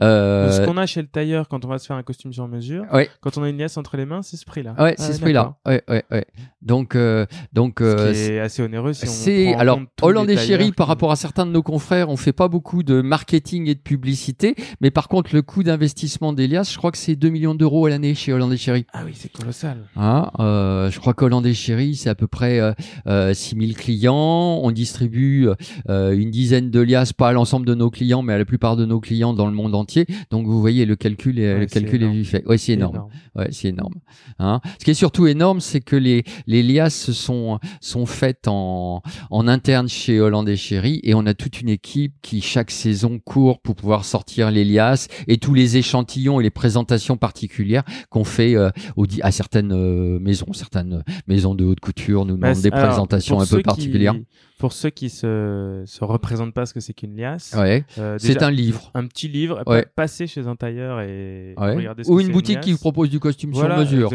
Euh... Ce qu'on a chez le tailleur quand on va se faire un costume sur mesure, quand on a une liasse entre les mains, c'est ce prix-là. Ouais, c'est ah, ce prix-là. Ouais, ouais, ouais. Donc, euh, donc, euh, c'est assez onéreux. Si c'est alors Hollande et Chéri, par rapport à certains de nos confrères, on fait pas beaucoup de marketing et de publicité, mais par contre, le coût d'investissement d'Elias, je crois que c'est 2 millions d'euros à l'année chez Hollande et Chéri. Ah oui, c'est colossal. Hein, euh, je crois qu'Hollande et Chéri, c'est à peu près euh, euh, 6000 clients. On distribue euh, une dizaine de liasses, pas à l'ensemble de nos clients, mais à la plupart de nos clients dans le monde entier. Donc vous voyez, le calcul est, le calcul est, fait. Ouais, c'est énorme. Ouais, c'est énorme. Hein Ce qui est surtout énorme, c'est que les les liasses sont sont faites en en interne chez Hollande et Chéri et on a toute une équipe qui chaque saison court pour pouvoir sortir les liasses et tous les échantillons et les présentations particulières qu'on fait euh, à certaines euh, maisons, certaines maisons de haute couture nous demandent des présentations un peu particulières pour ceux qui se se représentent pas ce que c'est qu'une liasse. Ouais. Euh, c'est un livre. Un petit livre. Ouais. Passer chez un tailleur et regarder ce Ou une boutique qui vous propose du costume sur mesure.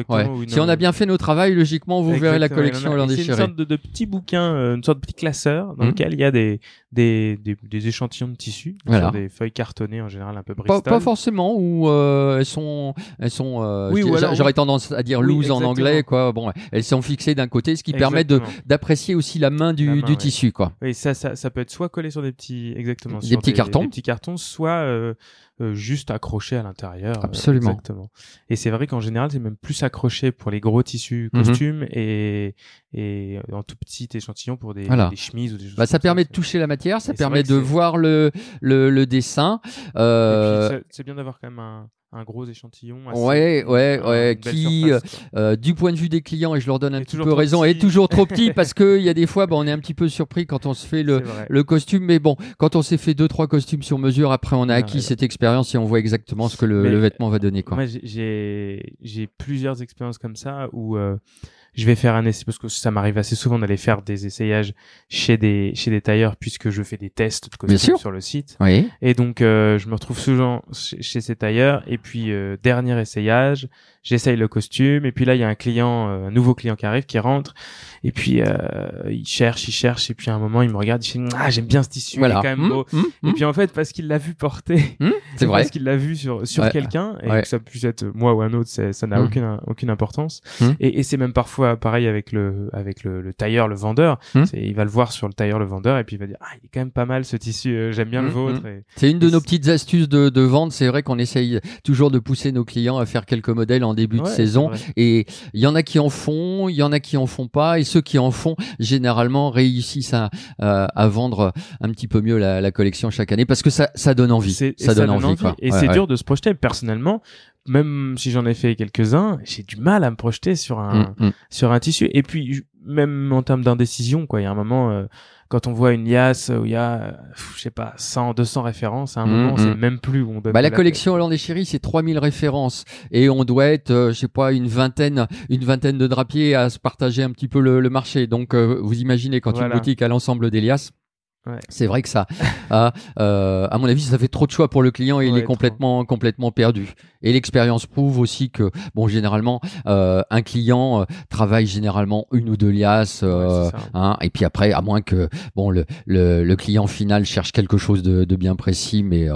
Si on a bien fait nos travaux, logiquement, vous verrez la collection C'est une sorte de, de petit bouquin, euh, une sorte de petit classeur dans mmh. lequel il y a des, des, des, des échantillons de tissu sur des feuilles cartonnées en général un peu Bristol. Pas, pas forcément où euh, elles sont elles sont euh, oui, j'aurais tendance à dire loose en anglais quoi. Bon, elles sont fixées d'un côté ce qui permet de d'apprécier aussi la main du, du tissu quoi. Oui, ça, ça, ça peut être soit collé sur des petits, exactement, des petits cartons, des petits cartons, soit euh, euh, juste accroché à l'intérieur. Euh, Absolument. exactement. Et c'est vrai qu'en général, c'est même plus accroché pour les gros tissus mhm. costumes et et en tout petit échantillon pour des, des chemises ou des choses. Bah, ça permet de toucher la matière, ça permet de voir le le, le dessin. Euh... C'est bien d'avoir quand même un un gros échantillon. Assez, ouais, ouais, ouais, qui, euh, euh, du point de vue des clients, et je leur donne un petit peu raison, est toujours trop petit parce que il y a des fois, bah, on est un petit peu surpris quand on se fait le, le costume, mais bon, quand on s'est fait deux trois costumes sur mesure, après on a acquis cette expérience et on voit exactement ce que le, le vêtement va donner, quoi. Moi, j'ai j'ai plusieurs expériences comme ça où euh, je vais faire un essai parce que ça m'arrive assez souvent d'aller faire des essayages chez des chez des tailleurs puisque je fais des tests de costumes sur le site. Oui. Et donc euh, je me retrouve souvent chez, ces tailleurs. Et puis euh, dernier essayage, j'essaye le costume. Et puis là il y a un client euh, un nouveau client qui arrive qui rentre. Et puis euh, il cherche il cherche. Et puis à un moment il me regarde il dit ah j'aime bien ce tissu voilà. il est quand même mmh, beau. mmh, et mmh. puis en fait parce qu'il l'a vu porter c'est vrai. parce qu'il l'a vu sur sur quelqu'un. Et que ça puisse être moi ou un autre ça n'a aucune aucune importance. Et, et c'est même parfois pareil avec le avec le, le tailleur le vendeur il va le voir sur le tailleur le vendeur et puis il va dire ah il est quand même pas mal ce tissu euh, j'aime bien le vôtre c'est une de nos petites astuces de, de vente c'est vrai qu'on essaye toujours de pousser nos clients à faire quelques modèles en début de saison. Et il y en a qui en font, il y en a qui en font pas. Et ceux qui en font, généralement, réussissent à, euh, à vendre un petit peu mieux la, la, collection chaque année parce que ça, ça donne envie. Ça, donne, envie. Et c'est dur de se projeter. Personnellement, même si j'en ai fait quelques-uns, j'ai du mal à me projeter sur un, mm, mm. sur un tissu. Et puis, même en termes d'indécision, quoi. Il y a un moment, euh, quand on voit une liasse où il y a, je sais pas, 100, 200 références, à un mm, moment, c'est même plus où on donne. Bah, la, collection Hollande et Chéri, c'est 3000 références. Et on doit être, euh, je sais pas, une vingtaine, une vingtaine de drapiers à se partager un petit peu le, le marché. Donc, euh, vous imaginez quand une boutique a l'ensemble des liasses. C'est vrai que ça, a, euh, à mon avis, ça fait trop de choix pour le client et il est complètement, complètement perdu. Et l'expérience prouve aussi que, bon, généralement, euh, un client euh, travaille généralement une ou deux liasses, hein, et puis après, à moins que, bon, le, le, le client final cherche quelque chose de, de bien précis, mais.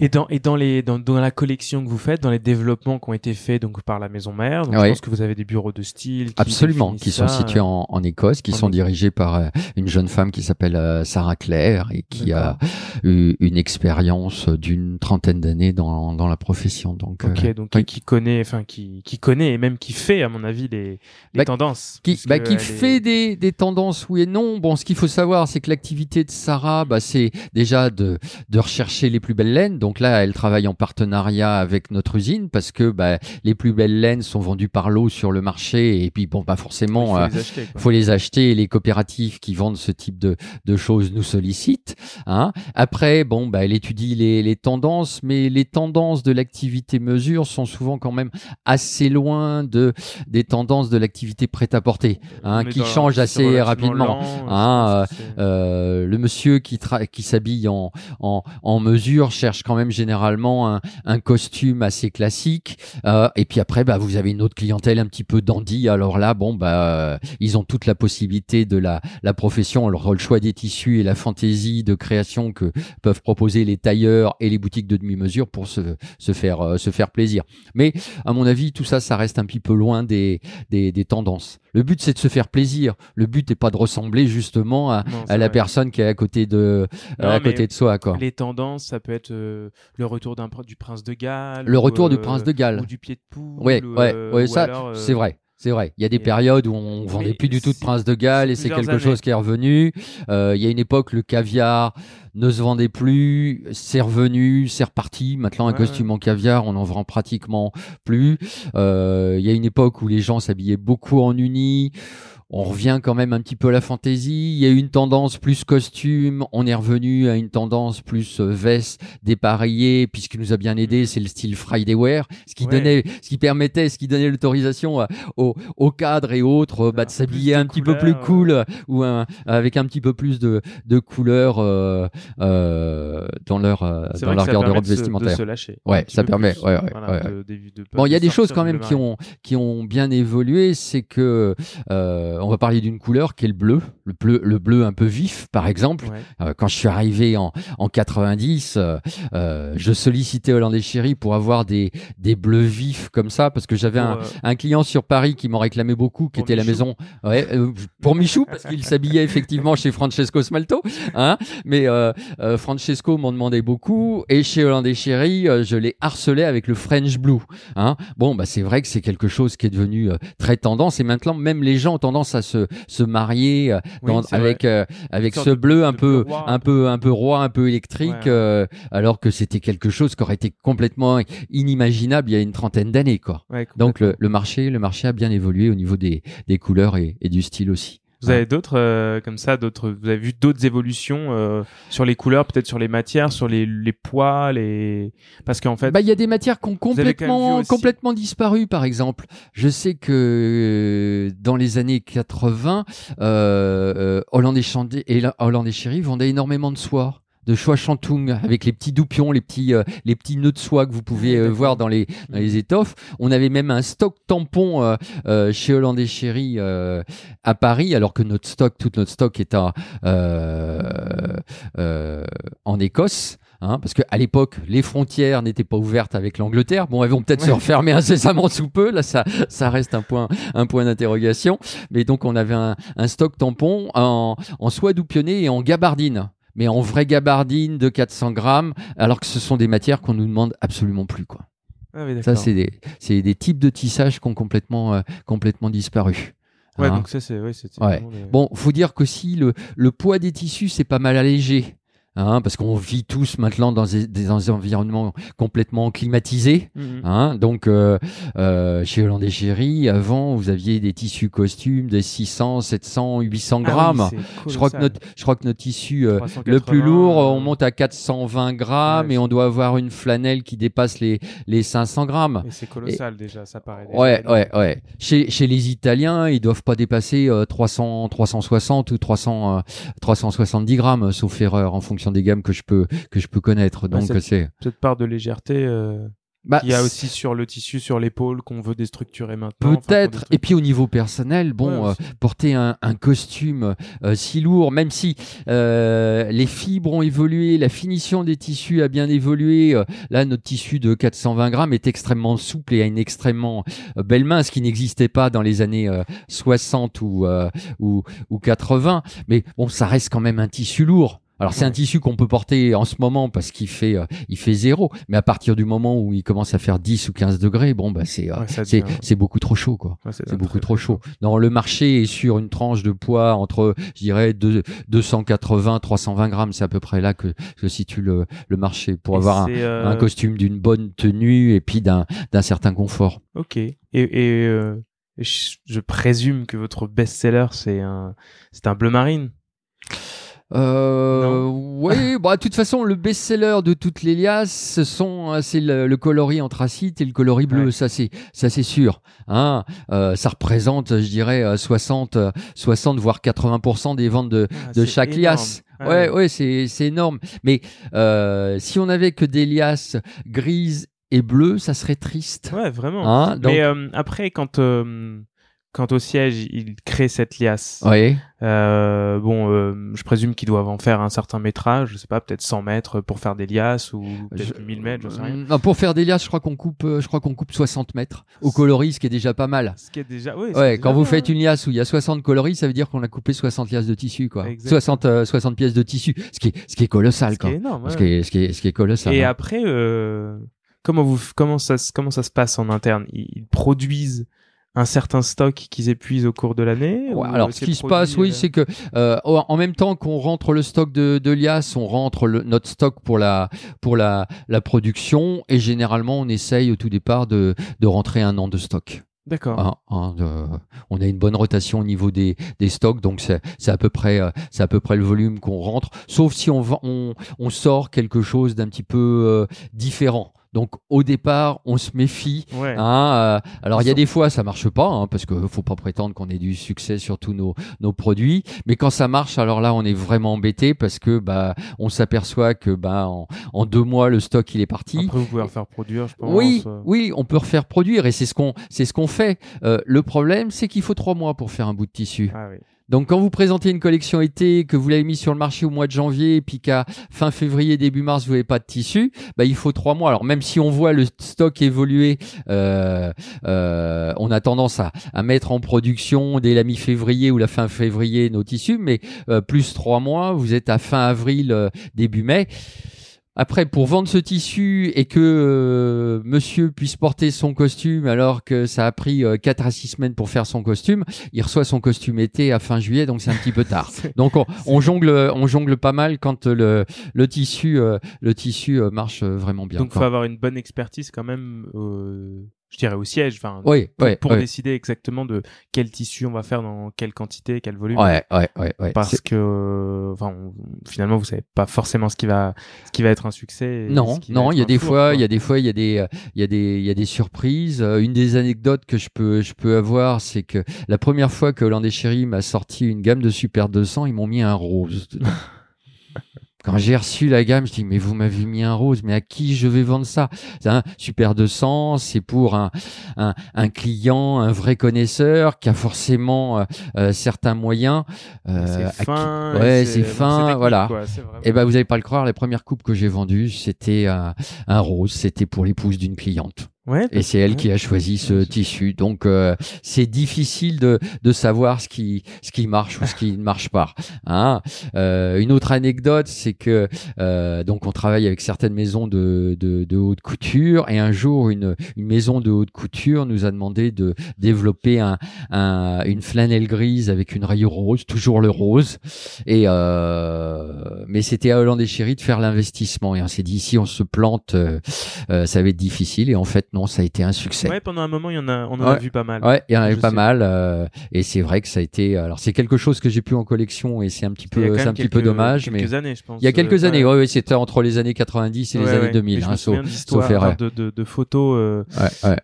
Et dans et dans les dans, dans la collection que vous faites, dans les développements qui ont été faits donc par la maison mère, donc je pense que vous avez des bureaux de style. Qui Absolument, qui sont situés en, en Écosse, qui sont dirigés par une jeune femme qui s'appelle Sarah Claire et qui a eu une expérience d'une trentaine d'années dans dans la profession. Donc euh, donc qui connaît, enfin qui, qui connaît et même qui fait, à mon avis, les, les bah, tendances. Qui, bah, qui fait des, des tendances, oui et non. Bon, ce qu'il faut savoir, c'est que l'activité de Sarah, bah, c'est déjà de, de rechercher les plus belles laines. Donc là, elle travaille en partenariat avec notre usine parce que bah, les plus belles laines sont vendues par l'eau sur le marché et puis bon, pas forcément, il faut, euh, les, acheter, faut les acheter. Et les coopératives qui vendent ce type de, de choses nous sollicite. Hein. Après, bon, bah, elle étudie les, les tendances, mais les tendances de l'activité mesure sont souvent quand même assez loin de des tendances de l'activité prêt-à-porter, hein, qui changent assez rapidement. hein, euh, le monsieur qui, qui s'habille en, en, en, mesure cherche quand même généralement un, un costume assez classique. Euh, et puis après, bah, vous avez une autre clientèle un petit peu dandy. Alors là, bon, bah, ils ont toute la possibilité de la, la profession, alors le choix des tissus et la fantaisie de création que peuvent proposer les tailleurs et les boutiques de demi-mesure pour se, se faire euh, se faire plaisir. Mais à mon avis, tout ça, ça reste un petit peu loin des, des, des tendances. Le but, c'est de se faire plaisir. Le but n'est pas de ressembler justement à, à la personne qui est à côté de, à côté de soi. Quoi. Les tendances, ça peut être euh, le retour du prince de Galles. Le retour du prince de Galles. Ou du pied de poule. Ouais, ouais, ouais, ça, c'est vrai. C'est vrai. Il y a des périodes où on vendait plus du tout de Prince de Galles et c'est quelque chose qui est revenu. Euh, il y a une époque, le caviar ne se vendait plus, c'est revenu, c'est reparti. Maintenant, un costume en caviar, on en vend pratiquement plus. Euh, il y a une époque où les gens s'habillaient beaucoup en uni on revient quand même un petit peu à la fantaisie. Il y a eu une tendance plus costume. On est revenu à une tendance plus euh, veste dépareillée, puisque nous a bien aidé, c'est le style Friday wear, ce qui donnait, ce qui permettait, ce qui donnait l'autorisation euh, aux, aux, cadres et autres bah, de s'habiller un petit peu plus cool ou avec un petit peu plus de, de couleurs euh, euh, dans leur euh, dans leur garde-robe vestimentaire. De se lâcher ouais, ça permet. Ouais, ouais, voilà, de, de, de, bon, il y a des choses quand même qui ont qui ont bien évolué. C'est que euh, on va parler d'une couleur qui est le bleu, le bleu, le bleu un peu vif, par exemple. Euh, quand je suis arrivé en, en 90, euh, euh, je sollicitais Hollandais Chéri pour avoir des, des bleus vifs comme ça, parce que j'avais un, un, client sur Paris qui m'en réclamait beaucoup, qui était la maison ouais, pour Michou, parce qu'il s'habillait effectivement chez Francesco Smalto. Hein, mais Francesco m'en demandait beaucoup, et chez Hollandais Chéri, je l'ai harcelé avec le French Blue. Hein. Bon, bah c'est vrai que c'est quelque chose qui est devenu très tendance, et maintenant même les gens ont tendance à se, se marier euh, avec euh, avec ce bleu un peu un peu un peu roi, un peu électrique, euh, alors que c'était quelque chose qui aurait été complètement inimaginable il y a une trentaine d'années quoi. Donc le, le, marché le marché a bien évolué au niveau des, des couleurs et, et du style aussi. Vous avez d'autres euh, comme ça, d'autres. Vous avez vu d'autres évolutions euh, sur les couleurs, peut-être sur les matières, sur les, les poids, les. Parce qu'en fait. Bah, il y a des matières qui ont complètement complètement disparu. Par exemple, je sais que euh, dans les années 80, euh, Hollande et, et Hollande et Chéri vendaient énormément de soie de choix Chantung avec les petits doupions, les petits euh, les petits nœuds de soie que vous pouvez euh, voir dans les dans les étoffes. On avait même un stock tampon euh, chez Hollandais Chéri à Paris, alors que notre stock, tout notre stock est à, en Écosse. Hein, parce qu'à l'époque, les frontières n'étaient pas ouvertes avec l'Angleterre. Bon, elles vont peut-être se refermer incessamment sous peu. Là, ça, ça reste un point, un point d'interrogation. Mais donc, on avait un, un stock tampon en, en soie doupionné et en gabardine mais en vraie gabardine de 400 grammes, alors que ce sont des matières qu'on nous demande absolument plus, quoi. Ah ça, c'est des, types de tissage qui ont complètement, euh, complètement disparu. Ouais, hein donc ça, c'est, ouais, ouais. Bon, faut dire qu'aussi, le, le poids des tissus, c'est pas mal allégé. Hein, parce qu'on vit tous maintenant dans des, des environnements complètement climatisés. Mhm. Hein, donc, euh, euh, chez Hollandais Chéri, avant, vous aviez des tissus costumes de 600, 700, 800 grammes. je crois que notre, je crois que notre tissu euh, le plus lourd, on monte à 420 grammes et on doit avoir une flanelle qui dépasse les les 500 grammes. C'est colossal déjà, ça paraît. ouais, ouais, ouais. Chez chez les Italiens, ils doivent pas dépasser 300, 360 ou 300, 370 grammes, sauf erreur, en fonction des gammes que je peux que je peux connaître. Donc c'est cette part de légèreté. Euh... Bah, il y a aussi sur le tissu, sur l'épaule qu'on veut déstructurer maintenant. Peut-être. et puis au niveau personnel, bon, euh, porter un, un costume euh, si lourd, même si euh, les fibres ont évolué, la finition des tissus a bien évolué. Là, notre tissu de 420 grammes est extrêmement souple et a une extrêmement belle main, ce qui n'existait pas dans les années 60 ou, ou, ou 80. Mais bon, ça reste quand même un tissu lourd. Alors c'est un tissu qu'on peut porter en ce moment parce qu'il fait euh, il fait zéro, mais à partir du moment où il commence à faire 10 ou 15 degrés, bon bah c'est euh, c'est c'est beaucoup trop chaud quoi. c'est beaucoup trop chaud. Non, le marché est sur une tranche de poids entre je dirais 280 320 grammes, c'est à peu près là que se situe le, le marché pour avoir un, euh, un, costume d'une bonne tenue et puis d'un d'un certain confort. OK. Et, et je, je présume que votre best-seller c'est un c'est un bleu marine. Euh, oui, bah, de toute façon, le best-seller de toutes les liasses, ce sont, c'est le, le, coloris anthracite et le coloris bleu. Ça, c'est, ça, c'est sûr. Hein euh, ça représente, je dirais, 60, 60 voire 80% des ventes de, Ah, de chaque énorme. liasse. Ah Ouais, ouais, c'est, c'est énorme. Mais euh, si on avait que des liasses grises et bleues, ça serait triste. Ouais, vraiment. Hein Donc, Mais euh, après, quand, quand au siège, il crée cette liasse, ouais. euh, bon, euh, je présume qu'ils doivent en faire un certain métrage, je sais pas, peut-être 100 mètres pour faire des liasses ou peut-être Je- 1000 mètres, je sais rien. Non, pour faire des liasses, je crois qu'on coupe, euh, je crois qu'on coupe 60 mètres au coloris, ce qui est déjà pas mal. Ce qui est déjà, oui, Ouais, déjà quand vous faites une liasse où il y a 60 coloris, ça veut dire qu'on a coupé 60 liasses de tissu, quoi. Exactement. 60, euh, 60 pièces de tissu, ce qui est, ce qui est colossal, Ce qui quoi. est énorme. Ce qui est, ce qui est, ce qui est colossal. Et hein. après, euh, comment vous, comment ça, se- comment ça se passe en interne? Ils produisent un certain stock qu'ils épuisent au cours de l'année Ouais, alors, ce qui se passe, oui, euh, c'est que euh, en même temps qu'on rentre le stock de, de liasses, on rentre le, notre stock pour la pour la, la production et généralement on essaye au tout départ de, de rentrer un an de stock. D'accord. Hein, hein, on a une bonne rotation au niveau des, des stocks, donc c'est c'est à peu près euh, c'est à peu près le volume qu'on rentre, sauf si on va, on, on sort quelque chose d'un petit peu euh, différent. Donc au départ, on se méfie. Ouais. Hein, euh, alors il y a des fois ça marche pas hein, parce que faut pas prétendre qu'on ait du succès sur tous nos, nos produits, mais quand ça marche, alors là on est vraiment embêté parce que bah on s'aperçoit que bah en, en deux mois le stock il est parti. Après, vous pouvez refaire produire, je pense. Oui, euh. oui, on peut refaire produire et c'est ce qu'on c'est ce qu'on fait. Euh, le problème, c'est qu'il faut trois mois pour faire un bout de tissu. Ah oui. Donc quand vous présentez une collection été, que vous l'avez mis sur le marché au mois de janvier, puis qu'à fin février, début mars, vous n'avez pas de tissu, bah, il faut trois mois. Alors même si on voit le stock évoluer, euh, euh, on a tendance à, à mettre en production dès la mi-février ou la fin février nos tissus, mais euh, plus trois mois, vous êtes à fin avril, euh, début mai. Après, pour vendre ce tissu et que euh, monsieur puisse porter son costume alors que ça a pris euh, 4 à 6 semaines pour faire son costume, il reçoit son costume été à fin juillet, donc c'est un petit peu tard. Donc on, on jongle, on jongle pas mal quand le, le tissu, euh, le tissu euh, marche euh, vraiment bien. Donc, quoi. faut avoir une bonne expertise quand même, euh, je dirais au siège, enfin, Oui, pour, décider exactement de quel tissu on va faire dans quelle quantité, quel volume. Ouais, ouais, ouais, ouais. Parce que, enfin, finalement, vous savez pas forcément ce qui va, ce qui va être un succès. et Non, non, il y a des fois, il y a des fois, il y a des, il y a des, il y a des surprises. Euh, Une des anecdotes que je peux, je peux avoir, c'est que la première fois que Hollandais Chéri m'a sorti une gamme de Super 200, ils m'ont mis un rose. Quand j'ai reçu la gamme, je dis mais vous m'avez mis un rose, mais à qui je vais vendre ça? C'est un Super 200, c'est pour un, un, un client, un vrai connaisseur qui a forcément euh, euh, certains moyens. euh, c'est fin. et Ouais, c'est fin, voilà. quoi, vraiment- eh ben, vous allez pas le croire, la première coupe que j'ai vendue, c'était un, un rose, c'était pour l'épouse d'une cliente. Ouais, Et c'est elle qui a choisi ce tissu. Donc, euh, c'est difficile de, de savoir ce qui, ce qui marche ou ce qui ne marche pas. Hein Euh, une autre anecdote, c'est que euh, donc on travaille avec certaines maisons de, de, de haute couture et un jour, une, une maison de haute couture nous a demandé de développer un, un, une flanelle grise avec une rayure rose, toujours le rose. Et euh, mais c'était à Hollande et Chéri de faire l'investissement. Et on s'est dit, si on se plante, euh, euh, ça va être difficile. Et en fait, non, ça a été un succès. Ouais, pendant un moment, il y en a, on en a vu pas mal. Ouais, il y en avait Je pas sais. mal. euh, et c'est vrai que ça a été. Alors, c'est quelque chose que j'ai plus en collection et c'est un petit a peu, c'est un petit peu quelques- dommage. Mais Quelques années, je pense. il y a quelques euh, années, ouais. ouais, c'était entre les années 90 et les années ouais. 2000. Mais je hein, sauf- erreur. enfin, de, de, de photos, euh,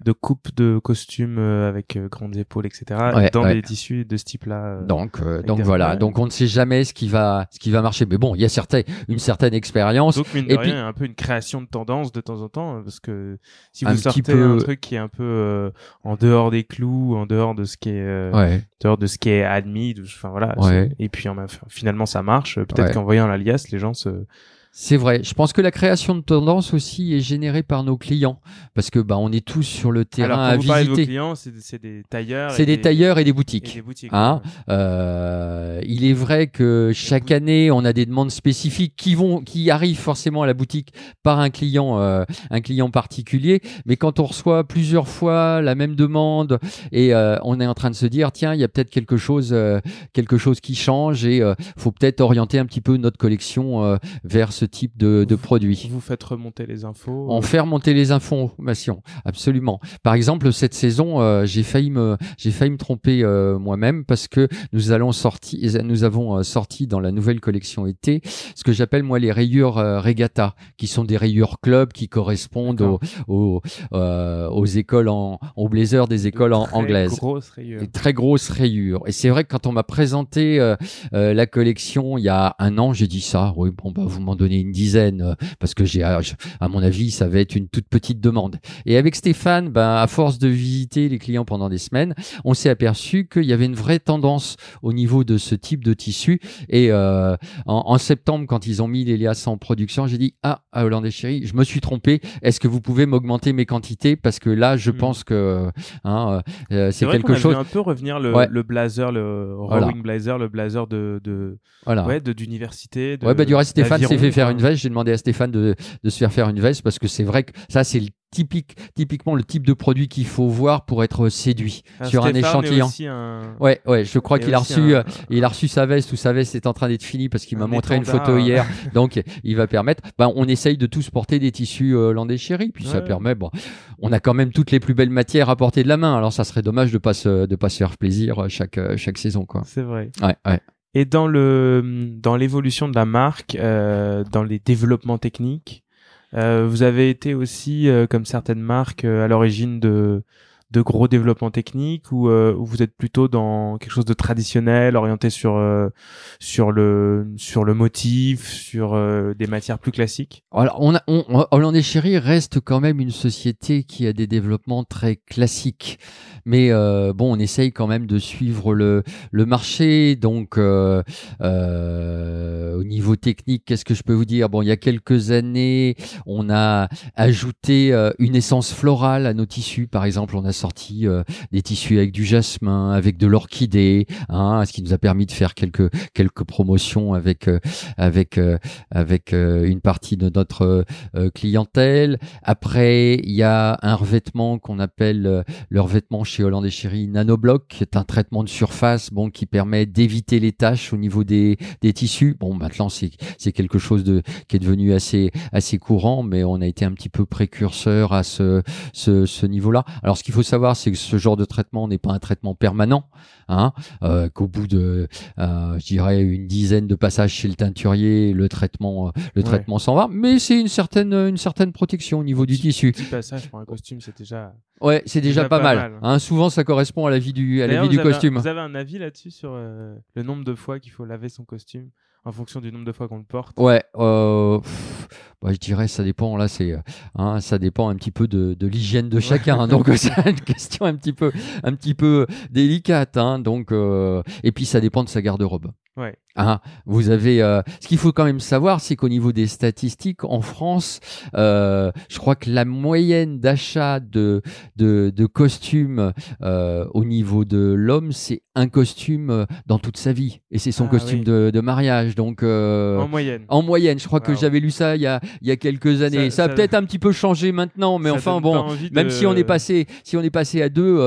de coupes de costumes euh, avec euh, grandes épaules, etc. Dans des tissus de ce type-là. Donc, euh, donc voilà. Donc, on ne sait jamais ce qui va, ce qui va marcher. Mais bon, il y a certain, une certaine expérience. Donc, mine de Et rien, a un peu une création de tendance de temps en temps, euh, parce que si vous petit peu- un truc qui est un peu euh, en dehors des clous, en dehors de ce qui est, euh, Ouais. dehors de ce qui est admis, enfin voilà. Ouais. Et puis en finalement, ça marche. Peut-être Ouais. qu'en voyant l'alias, les gens se. C'est vrai. Je pense que la création de tendance aussi est générée par nos clients, parce que bah on est tous sur le terrain Alors, à quand vous parlez de vos visiter. clients, c'est des tailleurs. C'est des tailleurs et des et boutiques. des boutiques. Hein ouais. Euh, il est vrai que chaque année, on a des demandes spécifiques qui vont, qui arrivent forcément à la boutique par un client, euh, un client particulier. Mais quand on reçoit plusieurs fois la même demande et euh, on est en train de se dire, tiens, il y a peut-être quelque chose, quelque chose qui change et faut peut-être orienter un petit peu notre collection vers ce type de, de produit. Vous faites remonter les infos. On fait remonter les informations, absolument. Par exemple, cette saison, euh, j'ai failli me, j'ai failli me tromper euh, moi-même parce que nous allons sortir, nous avons euh, sorti dans la nouvelle collection été ce que j'appelle moi les rayures regatta, qui sont des rayures club qui correspondent aux, aux, aux, écoles en, aux blazers des écoles en, anglaises. Grosses rayures. Des très grosses rayures. Et c'est vrai que quand on m'a présenté la collection il y a un an, j'ai dit ça. Oui, bon bah vous m'en donnez une dizaine parce que j'ai, à mon avis, ça va être une toute petite demande. Et avec Stéphane, ben, à force de visiter les clients pendant des semaines, on s'est aperçu qu'il y avait une vraie tendance au niveau de ce type de tissu. Et euh, en, septembre, quand ils ont mis l'Elias en production, j'ai dit ah, à Hollande Chéri, je me suis trompé. Est-ce que vous pouvez m'augmenter mes quantités? Parce que là, je hmm. pense que hein, euh, c'est quelque chose. un peu revenir le, le blazer, le rowing blazer, le blazer de, de voilà. ouais, d'université. Ouais, bah du reste, Stéphane s'est fait faire une veste. J'ai demandé à Stéphane de, de se faire faire une veste parce que c'est vrai que ça, c'est le typique, typiquement le type de produit qu'il faut voir pour être séduit sur un échantillon. Ouais, ouais, je crois qu'il a reçu, euh, il a reçu sa veste ou sa veste est en train d'être finie parce qu'il m'a montré une photo hier. donc, il va permettre. Ben, on essaye de tous porter des tissus euh, landais chéris, puis ça permet. Bon, on a quand même toutes les plus belles matières à porter de la main. Alors, ça serait dommage de pas se, de pas se faire plaisir euh, chaque chaque saison, quoi. C'est vrai. Ouais, ouais. Et dans le dans l'évolution de la marque, euh, dans les développements techniques, euh, vous avez été aussi, euh, comme certaines marques, euh, à l'origine de de gros développements techniques ou, vous êtes plutôt dans quelque chose de traditionnel, orienté sur sur le sur le motif, sur des matières plus classiques? Alors on, Hollandais Chéri reste quand même une société qui a des développements très classiques. Mais euh, bon, on essaye quand même de suivre le, le marché. Donc, euh, euh, au niveau technique, qu'est-ce que je peux vous dire? Bon, il y a quelques années, on a ajouté une essence florale à nos tissus. Par exemple, on a sorti des tissus avec du jasmin, avec de l'orchidée, hein, ce qui nous a permis de faire quelques quelques promotions avec avec avec une partie de notre clientèle. Après, il y a un revêtement qu'on appelle le revêtement chez Hollande et Chéri Nanoblock, qui est un traitement de surface bon, qui permet d'éviter les taches au niveau des, des tissus. Bon, maintenant, c'est, c'est quelque chose qui est devenu assez, assez courant, mais on a été un petit peu précurseur à ce, ce, ce niveau-là. Alors, ce qu'il faut savoir, c'est que ce genre de traitement n'est pas un traitement permanent, hein, euh, qu'au bout de, euh, je dirais, une dizaine de passages chez le teinturier, le traitement, euh, le traitement s'en va, mais c'est une certaine, une certaine protection au niveau du tissu. Petit passage pour un costume, c'est déjà. Ouais, c'est déjà, pas, mal. Hein, souvent, ça correspond à la vie du, à la vie du costume. vous avez un avis là-dessus sur le nombre de fois qu'il faut laver son costume? En fonction du nombre de fois qu'on le porte Ouais, euh, bah, je dirais ça dépend. Là, c'est, hein, ça dépend un petit peu de, de l'hygiène de chacun. donc c'est une question un petit peu, un petit peu délicate. Hein, donc, euh, et puis ça dépend de sa garde-robe. Ouais. Ah, vous avez. Euh, ce qu'il faut quand même savoir, c'est qu'au niveau des statistiques en France, euh, je crois que la moyenne d'achat de, de, de costumes euh, au niveau de l'homme, c'est un costume dans toute sa vie, et c'est son ah costume de, de, mariage. Donc en moyenne. En moyenne, je crois que j'avais lu ça il y a il y a quelques années. Ça, a peut-être un petit peu changé maintenant, mais enfin bon, même si on est passé si on est passé à deux,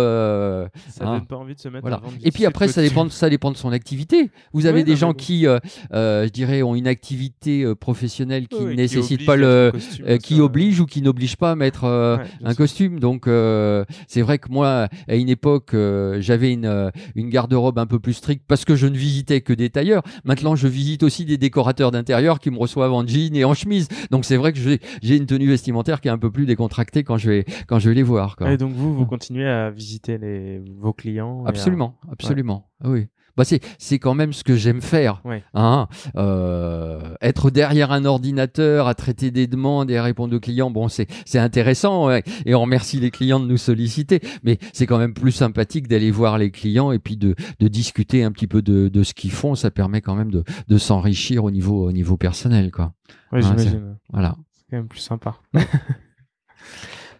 ça hein, donne pas envie de se mettre. Voilà. Et puis après, ça dépend ça dépend de son activité. Vous avez des gens qui, euh, euh, je dirais, ont une activité euh, professionnelle qui ne nécessite pas le, qui oblige ou qui n'oblige pas à mettre un costume. Donc c'est vrai que moi, à une époque, j'avais une, une garde-robe un peu plus stricte parce que je ne visitais que des tailleurs. Maintenant, je visite aussi des décorateurs d'intérieur qui me reçoivent en jean et en chemise. Donc c'est vrai que j'ai une tenue vestimentaire qui est un peu plus décontractée quand je vais quand je vais les voir. Quoi. Et donc vous, vous continuez à visiter les, vos clients Absolument, absolument. Oui bah c'est c'est quand même ce que j'aime faire. Hein euh, être derrière un ordinateur à traiter des demandes et à répondre aux clients, bon c'est c'est intéressant et on remercie les clients de nous solliciter, mais c'est quand même plus sympathique d'aller voir les clients et puis de de discuter un petit peu de de ce qu'ils font. Ça permet quand même de de s'enrichir au niveau au niveau personnel quoi. Oui, hein, j'imagine. Voilà. C'est quand même plus sympa.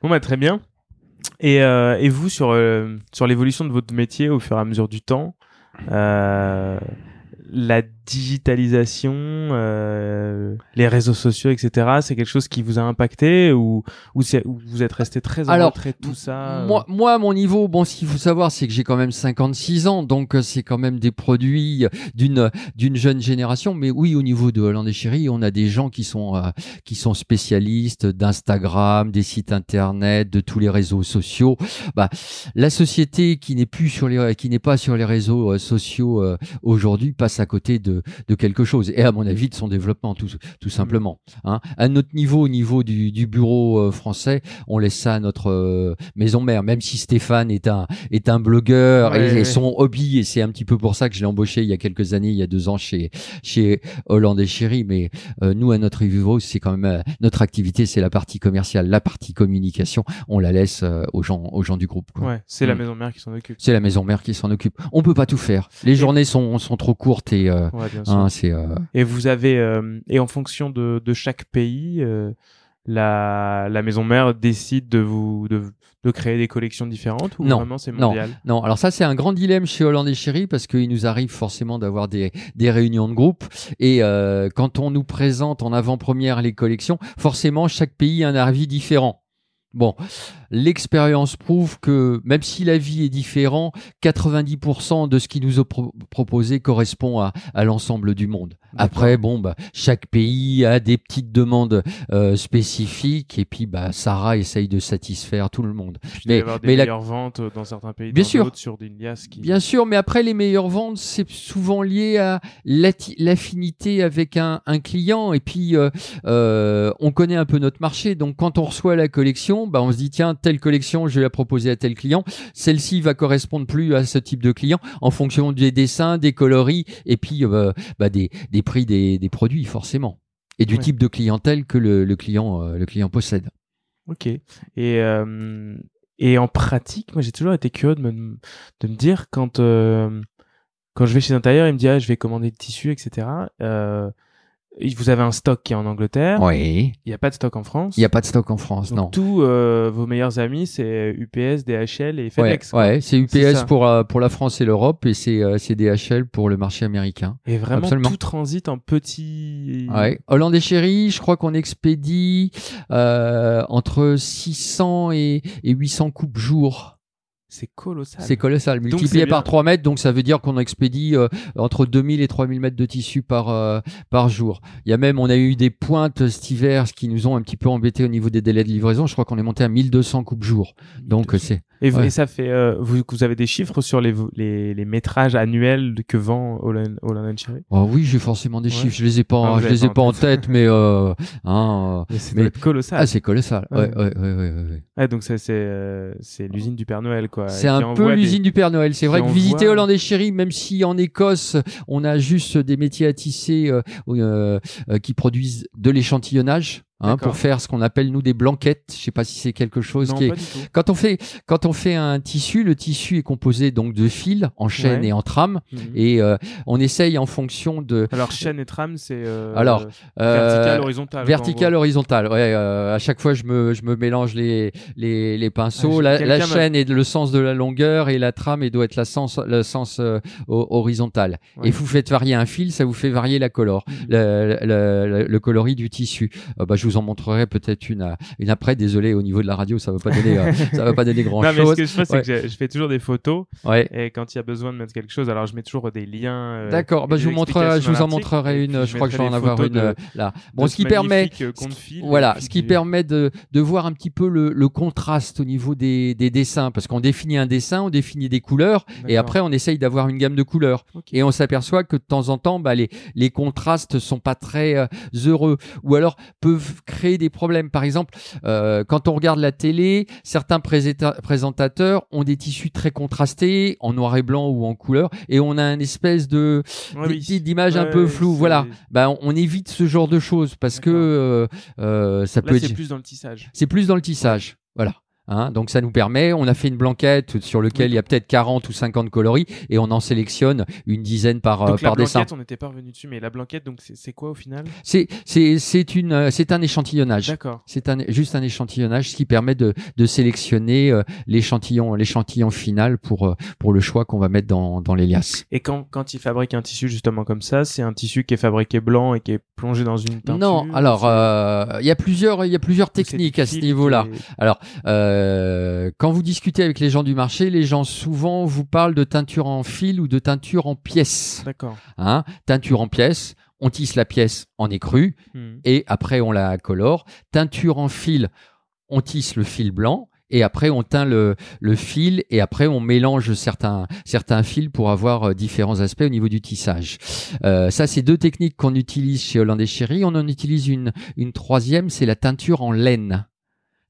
bon bah très bien. Et, euh, et vous sur euh, sur l'évolution de votre métier au fur et à mesure du temps, la digitalisation, euh, les réseaux sociaux, etc. C'est quelque chose qui vous a impacté ou ou, ou vous êtes resté très en Alors, retrait de tout ça euh Moi, moi, à mon niveau, bon, ce qu'il faut savoir, c'est que j'ai quand même 56 ans, donc euh, c'est quand même des produits d'une d'une jeune génération. Mais oui, au niveau de Hollande et Chérie, on a des gens qui sont euh, qui sont spécialistes d'Instagram, des sites internet, de tous les réseaux sociaux. Bah, la société qui n'est plus sur les qui n'est pas sur les réseaux euh, sociaux euh, aujourd'hui passe à côté de de quelque chose. Et à mon avis, de son développement, tout tout simplement. Hein. À notre niveau, au niveau du, du bureau euh, français, on laisse ça à notre euh, maison mère. Même si Stéphane est un est un blogueur Ouais, et, ouais. son hobby, et c'est un petit peu pour ça que je l'ai embauché il y a quelques années, il y a deux ans chez chez Hollande et Chéri. Mais euh, nous, à notre niveau, c'est quand même euh, notre activité, c'est la partie commerciale, la partie communication. On la laisse euh, aux gens aux gens du groupe. quoi. Ouais, c'est la Mm. maison mère qui s'en occupe. C'est la maison mère qui s'en occupe. On peut pas tout faire. Les journées sont sont trop courtes et euh, Ouais, bien sûr. hein, c'est euh, Et vous avez euh, et en fonction de, de chaque pays, euh, la la maison mère décide de vous de, de créer des collections différentes ou Non, vraiment c'est non. mondial? Non, alors ça c'est un grand dilemme chez Hollande et Chéri parce qu'il nous arrive forcément d'avoir des, des réunions de groupe et euh, quand on nous présente en avant-première les collections, forcément chaque pays a un avis différent. Bon, l'expérience prouve que même si la vie est différente, 90% de ce qui nous est pro- proposé correspond à, à l'ensemble du monde. Après, bon, bah, chaque pays a des petites demandes euh, spécifiques et puis bah, Sarah essaye de satisfaire tout le monde. Puis il mais- doit y avoir des mais la- meilleures ventes dans certains pays, Bien dans sûr. d'autres, sur des liasses qui. Bien sûr, mais après les meilleures ventes, c'est souvent lié à l'affinité avec un, un client et puis euh, euh, on connaît un peu notre marché. Donc quand on reçoit la collection, bah, on se dit tiens telle collection, je vais la proposer à tel client. Celle-ci va correspondre plus à ce type de client en fonction des dessins, des coloris et puis euh, bah, des, des prix des, des produits forcément et du Ouais. type de clientèle que le, le client euh, le client possède. Ok. Et euh, et en pratique, moi j'ai toujours été curieux de me de me dire quand quand je vais chez un tailleur, il me dit ah je vais commander de tissu, etc. Vous avez un stock qui est en Angleterre, Oui. il n'y a pas de stock en France. Il n'y a pas de stock en France, Donc non. tous euh, vos meilleurs amis, c'est UPS, DHL et Ouais, FedEx. quoi. ouais, c'est UPS pour euh, pour la France et l'Europe et c'est euh, c'est DHL pour le marché américain. Et vraiment Absolument. tout transite en petits. Ouais. Hollande et Chéri, je crois qu'on expédie euh, entre 600 et, et 800 coupes jour. C'est colossal. C'est colossal. Multiplié c'est par bien. 3 mètres, donc ça veut dire qu'on expédie euh, entre 2000 et 3000 mètres de tissu par euh, par jour. Il y a même, on a eu des pointes cet hiver, ce qui nous ont un petit peu embêté au niveau des délais de livraison. Je crois qu'on est monté à 1200 coupes jour. Donc euh, c'est Et, vous- ouais. et ça fait, euh, vous, vous avez des chiffres sur les, les, les métrages annuels que vend Holland, Holland Cherry? Oh oui, j'ai forcément des Ouais. chiffres. Je les ai pas, Ah, je les ai pas en tête, mais euh, hein, euh, Mais- être colossal. ah c'est colossal. Ouais. Ouais, donc ça, c'est euh, c'est l'usine du Père Noël, quoi. C'est un peu des- l'usine du Père Noël. C'est vrai que visiter Hollande et Chéri, même si en Écosse on a juste des métiers à tisser euh, euh, euh, qui produisent de l'échantillonnage. Hein, pour faire ce qu'on appelle nous des blanquettes. Je sais pas si c'est quelque chose Non, qui est quand on fait quand on fait un tissu, le tissu est composé donc de fils en chaîne Ouais. et en trame Mhm. et euh, on essaye en fonction de Alors, chaîne et trame, c'est. euh, Alors, euh, vertical, horizontal. Vertical, horizontal. Ouais, euh, à chaque fois, je me, je me mélange les, les, les pinceaux. Ah, la, chaîne est le sens de la longueur et la trame, elle doit être la sens, le sens euh, ho- horizontal. Ouais. Et vous faites varier un fil, ça vous fait varier la color, Mhm. le, le, le- le coloris du tissu. Euh, bah, je vous en montrerai peut-être une, euh, une après. Désolé, au niveau de la radio, ça va pas donner, euh, ça va pas donner grand Non, mais ce chose. que je fais, c'est Ouais. que je fais toujours des photos Ouais. et quand il y a besoin de mettre quelque chose, alors je mets toujours des liens. euh, D'accord, bah, je vous montrerai, je vous en montrerai une. Je crois que je vais en avoir une de- là. Bon, ce qui permet, fil, Voilà, ce qui du- permet de, de voir un petit peu le, le contraste au niveau des, des dessins, parce qu'on définit un dessin, on définit des couleurs, et après on essaye d'avoir une gamme de couleurs. Et on s'aperçoit que de temps en temps, bah, les, les contrastes sont pas très euh, heureux, ou alors peuvent créer des problèmes. Par exemple, euh, quand on regarde la télé, certains présentateurs ont des tissus très contrastés, en noir et blanc ou en couleur, et on a une espèce de Ouais, d'image un peu floue. Voilà, bah, on, on évite ce genre de choses parce que euh, euh, ça peut être c'est plus dans le tissage. c'est plus dans le tissage. Voilà. Hein, donc ça nous permet, on a fait une blanquette sur laquelle il y a peut-être 40 ou 50 coloris et on en sélectionne une dizaine par, donc euh, par la dessin. blanquette, on n'était pas revenu dessus, mais la blanquette, donc c'est quoi au final? C'est c'est c'est une euh, c'est un échantillonnage. D'accord. C'est un, juste un échantillonnage, ce qui permet de, de sélectionner euh, l'échantillon l'échantillon final pour euh, pour le choix qu'on va mettre dans dans les liasses. Et quand, quand ils fabriquent un tissu justement comme ça, c'est un tissu qui est fabriqué blanc et qui est plongé dans une teinture Non, alors euh, il y a plusieurs il y a plusieurs techniques à ce niveau-là. Alors, euh, quand vous discutez avec les gens du marché, les gens souvent vous parlent de teinture en fil ou de teinture en pièces. D'accord. Hein teinture en pièces, on tisse la pièce en écru Hmm. et après on la colore. Teinture en fil, on tisse le fil blanc. Et après, on teint le, le fil et après, on mélange certains, certains fils pour avoir euh, différents aspects au niveau du tissage. Euh, ça, c'est deux techniques qu'on utilise chez Hollandais Chéri. On en utilise une, une troisième, c'est la teinture en laine.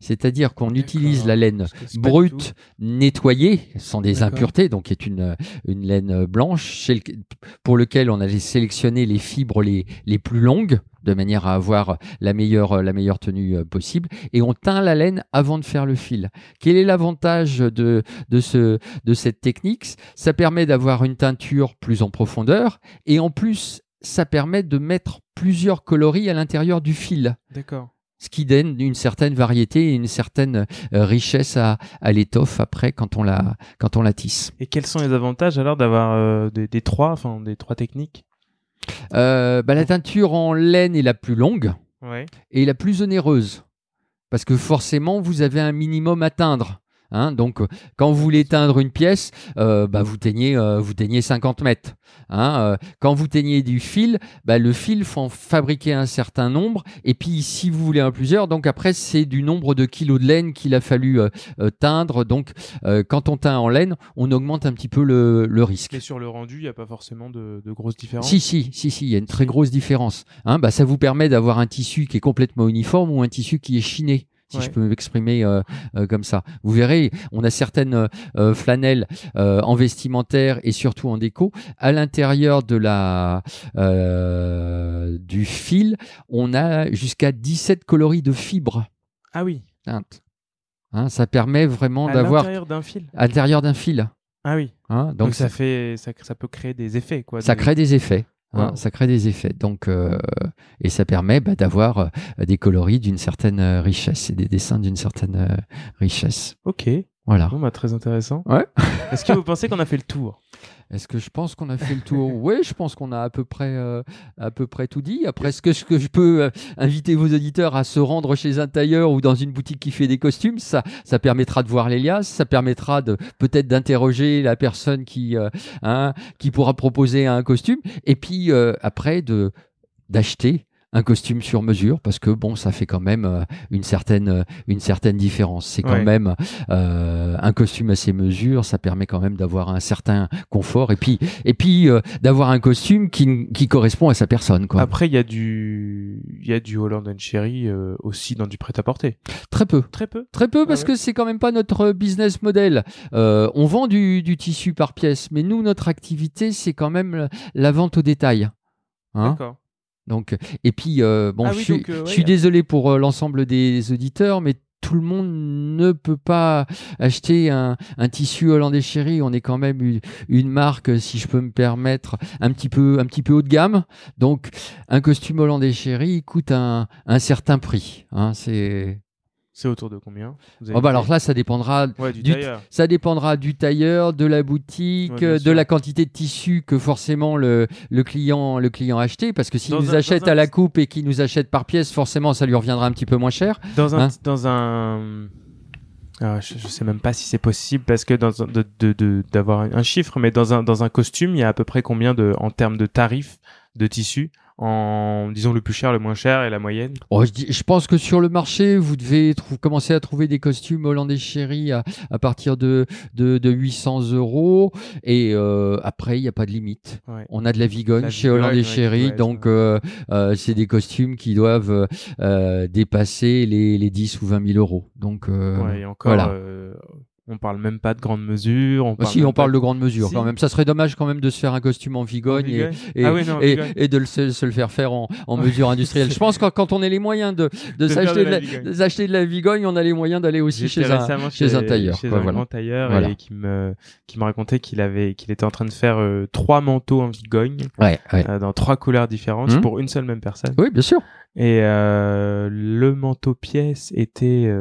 C'est-à-dire qu'on utilise la laine brute, nettoyée, sans des impuretés, donc qui est une, une laine blanche, chez le- pour lequel on allait sélectionner les fibres les, les plus longues, de manière à avoir la meilleure, la meilleure tenue euh, possible, et on teint la laine avant de faire le fil. Quel est l'avantage de, de, ce, de cette technique? Ça permet d'avoir une teinture plus en profondeur, et en plus, ça permet de mettre plusieurs coloris à l'intérieur du fil D'accord. Ce qui donne une certaine variété et une certaine euh, richesse à, à l'étoffe après quand on la quand on la tisse. Et quels sont les avantages alors d'avoir euh, des, des trois, enfin des trois techniques? Euh, bah, la teinture en laine est la plus longue Ouais. et la plus onéreuse parce que forcément vous avez un minimum à teindre. Hein, donc, euh, quand vous voulez teindre une pièce, euh, bah, vous teignez, euh, vous teignez 50 mètres. Hein, euh, quand vous teignez du fil, bah, le fil faut en fabriquer un certain nombre. Et puis, si vous voulez un plusieurs, donc après c'est du nombre de kilos de laine qu'il a fallu teindre. Donc, quand on teint en laine, on augmente un petit peu le, le risque. Mais sur le rendu, il n'y a pas forcément de, de grosses différences? Si, si, si, si, il y a une très grosse différence. Hein, bah, ça vous permet d'avoir un tissu qui est complètement uniforme ou un tissu qui est chiné. Si Ouais. je peux m'exprimer euh, euh, comme ça. Vous verrez, on a certaines euh, flanelles en vestimentaire et surtout en déco. À l'intérieur de la du fil, on a jusqu'à 17 coloris de fibres Ah oui. Hein, ça permet vraiment À d'avoir l'intérieur d'un fil. à l'intérieur d'un fil. Ah oui. Hein, Donc, donc ça fait, ça, ça peut créer des effets quoi. ça crée des effets. Hein, Wow. Ça crée des effets. Donc, euh, et ça permet bah, d'avoir euh, des coloris d'une certaine euh, richesse et des dessins d'une certaine richesse. Ok. Voilà. Bon bah très intéressant. Ouais. Est-ce que vous pensez qu'on a fait le tour? Est-ce que je pense qu'on a fait le tour Oui, je pense qu'on a à peu près, euh, à peu près tout dit. Après, est-ce que, je peux euh, inviter vos auditeurs à se rendre chez un tailleur ou dans une boutique qui fait des costumes? Ça, ça permettra de voir les liasses, ça permettra de peut-être d'interroger la personne qui, euh, hein, qui pourra proposer un costume, et puis euh, après de d'acheter un costume sur mesure parce que bon ça fait quand même euh, une certaine euh, une certaine différence c'est quand Ouais. même euh, un costume à ses mesures ça permet quand même d'avoir un certain confort et puis et puis euh, d'avoir un costume qui, qui correspond à sa personne quoi Après, il y a du, il y a du Holland and Cherry euh, aussi dans du prêt-à-porter. très peu Très peu. Très peu parce ouais. que c'est quand même pas notre business model. On vend du, du tissu par pièce, mais nous notre activité c'est quand même la, la vente au détail. Hein D'accord. Donc et puis euh, bon, Ah je oui, suis, donc, euh, je suis désolé pour euh, l'ensemble des auditeurs, mais tout le monde ne peut pas acheter un, un tissu hollandais chéri. On est quand même une, une marque, si je peux me permettre, un petit peu, un petit peu haut de gamme. Donc, un costume hollandais chéri coûte un, un certain prix. Hein, c'est. C'est autour de combien Vous avez Oh bah alors là, ça dépendra Ouais, du, ça dépendra du tailleur, de la boutique, Ouais, de la quantité de tissu que forcément le, le client le client a acheté. Parce que s'il nous un- achète un- à la coupe et qu'il nous achète par pièce, forcément ça lui reviendra un petit peu moins cher. Dans un, Hein dans un, Ah, je, je sais même pas si c'est possible parce que dans un- de de- de- d'avoir un chiffre, mais dans un dans un costume, il y a à peu près combien de en termes de tarifs de tissu en disons le plus cher, le moins cher et la moyenne. Oh, je, dis- je pense que sur le marché, vous devez commencer à trouver des costumes hollandais chéri à, à partir de, de, de 800 euros. Et euh, après, il n'y a pas de limite. Ouais. On a de la Vigogne La chez Hollandais ouais, Chéri, donc euh, euh, c'est des costumes qui doivent dépasser les, les 10 ou 20 000 euros. Donc Ouais, et encore voilà. On parle même pas de grande mesure. On Bah, parle si, on parle pas de grande mesure Si. quand même. Ça serait dommage quand même de se faire un costume en vigogne et, Vigogne et, Ah oui, non, et, Vigogne. et de le, se, se le faire faire en, en mesure industrielle. Je pense que quand on a les moyens de, de, De s'acheter de de, la de de la vigogne, on a les moyens d'aller aussi chez un, chez un tailleur. Chez quoi, un voilà. grand tailleur Voilà. et qui me qui me racontait qu'il avait qu'il était en train de faire euh, trois manteaux en vigogne Ouais, ouais. euh, dans trois couleurs différentes Mhm. pour une seule même personne. Oui, bien sûr. Et euh, le manteau pièce était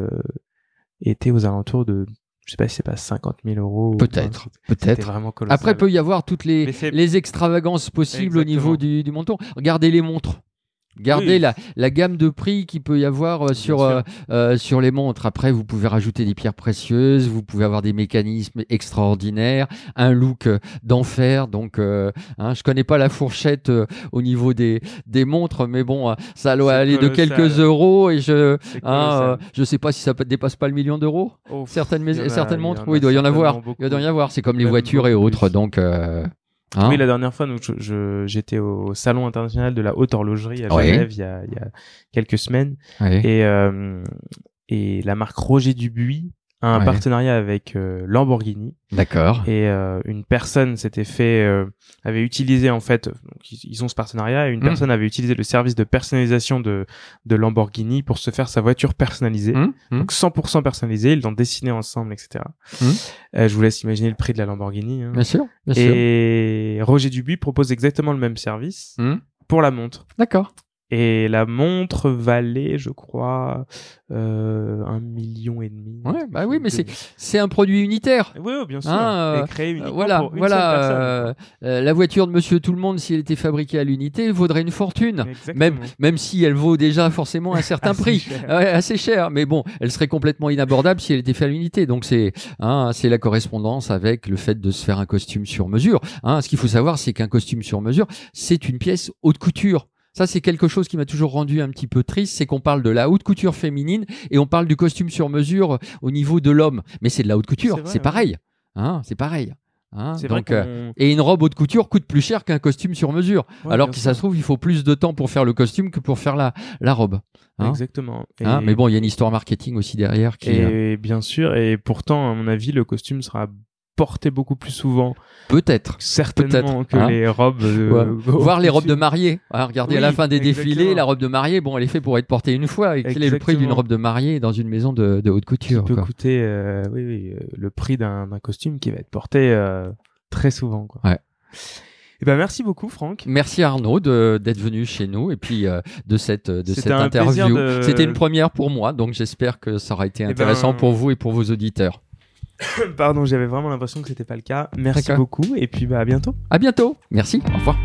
était aux alentours de je sais pas si c'est pas 50 000 euros. ou Peut-être, peut-être. vraiment colossal. Après, peut y avoir toutes les, extravagances possibles au niveau du, du montant. Regardez les montres. Regardez Oui. la, la gamme de prix qu'il peut y avoir euh, sur, euh, euh, sur les montres. Après, vous pouvez rajouter des pierres précieuses, vous pouvez avoir des mécanismes extraordinaires, un look euh, d'enfer. Donc, euh, hein, je connais pas la fourchette au niveau des, des montres, mais bon, ça doit aller de quelques euros et je, hein, je sais pas si ça dépasse pas le million d'euros. Certaines, certaines montres, oui, il doit y en avoir. Il doit y en avoir. C'est comme les voitures et autres. Donc, euh, hein. Oui, la dernière fois, donc, je- j'étais au salon international de la haute horlogerie à. Genève il, y a, il y a quelques semaines et euh, et la marque Roger Dubuis un Ouais. partenariat avec euh, Lamborghini D'accord. et euh, une personne s'était fait euh, avait utilisé en fait donc ils, ont ce partenariat et une Mhm. personne avait utilisé le service de personnalisation de de Lamborghini pour se faire sa voiture personnalisée Hum, hum. donc 100% personnalisée ils l'ont dessiné ensemble etc. Euh, je vous laisse imaginer le prix de la Lamborghini hein. Bien sûr, bien sûr. et Roger Dubuis propose exactement le même service pour la montre D'accord. Et la montre valait je crois euh, un million et demi Ouais, bah oui, mais Deux- C'est un produit unitaire. oui, oui, bien sûr Hein, euh, et créé uniquement voilà, pour une voilà. seule personne. euh, euh, la voiture de Monsieur Tout le Monde, si elle était fabriquée à l'unité, vaudrait une fortune. Exactement. Même, même si elle vaut déjà forcément un certain Assez prix, cher. Ouais, assez cher. Mais bon, elle serait complètement inabordable si elle était faite à l'unité. Donc c'est, hein, c'est la correspondance avec le fait de se faire un costume sur mesure. Hein, ce qu'il faut savoir, c'est qu'un costume sur mesure, c'est une pièce haute couture. Ça, c'est quelque chose qui m'a toujours rendu un petit peu triste, c'est qu'on parle de la haute couture féminine et on parle du costume sur mesure au niveau de l'homme. Mais c'est de la haute couture, C'est ouais. pareil. Hein, c'est pareil. Hein, C'est vrai donc, euh, et une robe haute couture coûte plus cher qu'un costume sur mesure. Ouais, alors que ça se trouve, il faut plus de temps pour faire le costume que pour faire la, la robe. Hein Exactement. Et, Hein, mais bon, il y a une histoire marketing aussi derrière qui euh, et bien sûr, et pourtant, à mon avis, le costume sera porté beaucoup plus souvent, peut-être. certainement, que hein. les robes. euh, Ouais. Voir les robes de mariée. Ah, regardez à la fin des défilés, la robe de mariée, bon, elle est faite pour être portée une fois. Et quel est le prix d'une robe de mariée dans une maison de, de haute couture Qui peut quoi? coûter, euh, oui, oui, euh, le prix d'un costume qui va être porté euh, très souvent. Quoi. Ouais. Et ben, merci beaucoup, Franck. Merci Arnaud de- d'être venu chez nous et puis euh, de cette de C'était cette interview. de- C'était une première pour moi, donc j'espère que ça aura été ben, intéressant pour vous et pour vos auditeurs. Pardon, j'avais vraiment l'impression que c'était pas le cas. Merci beaucoup, et puis bah, à bientôt. À bientôt. Merci. Au revoir.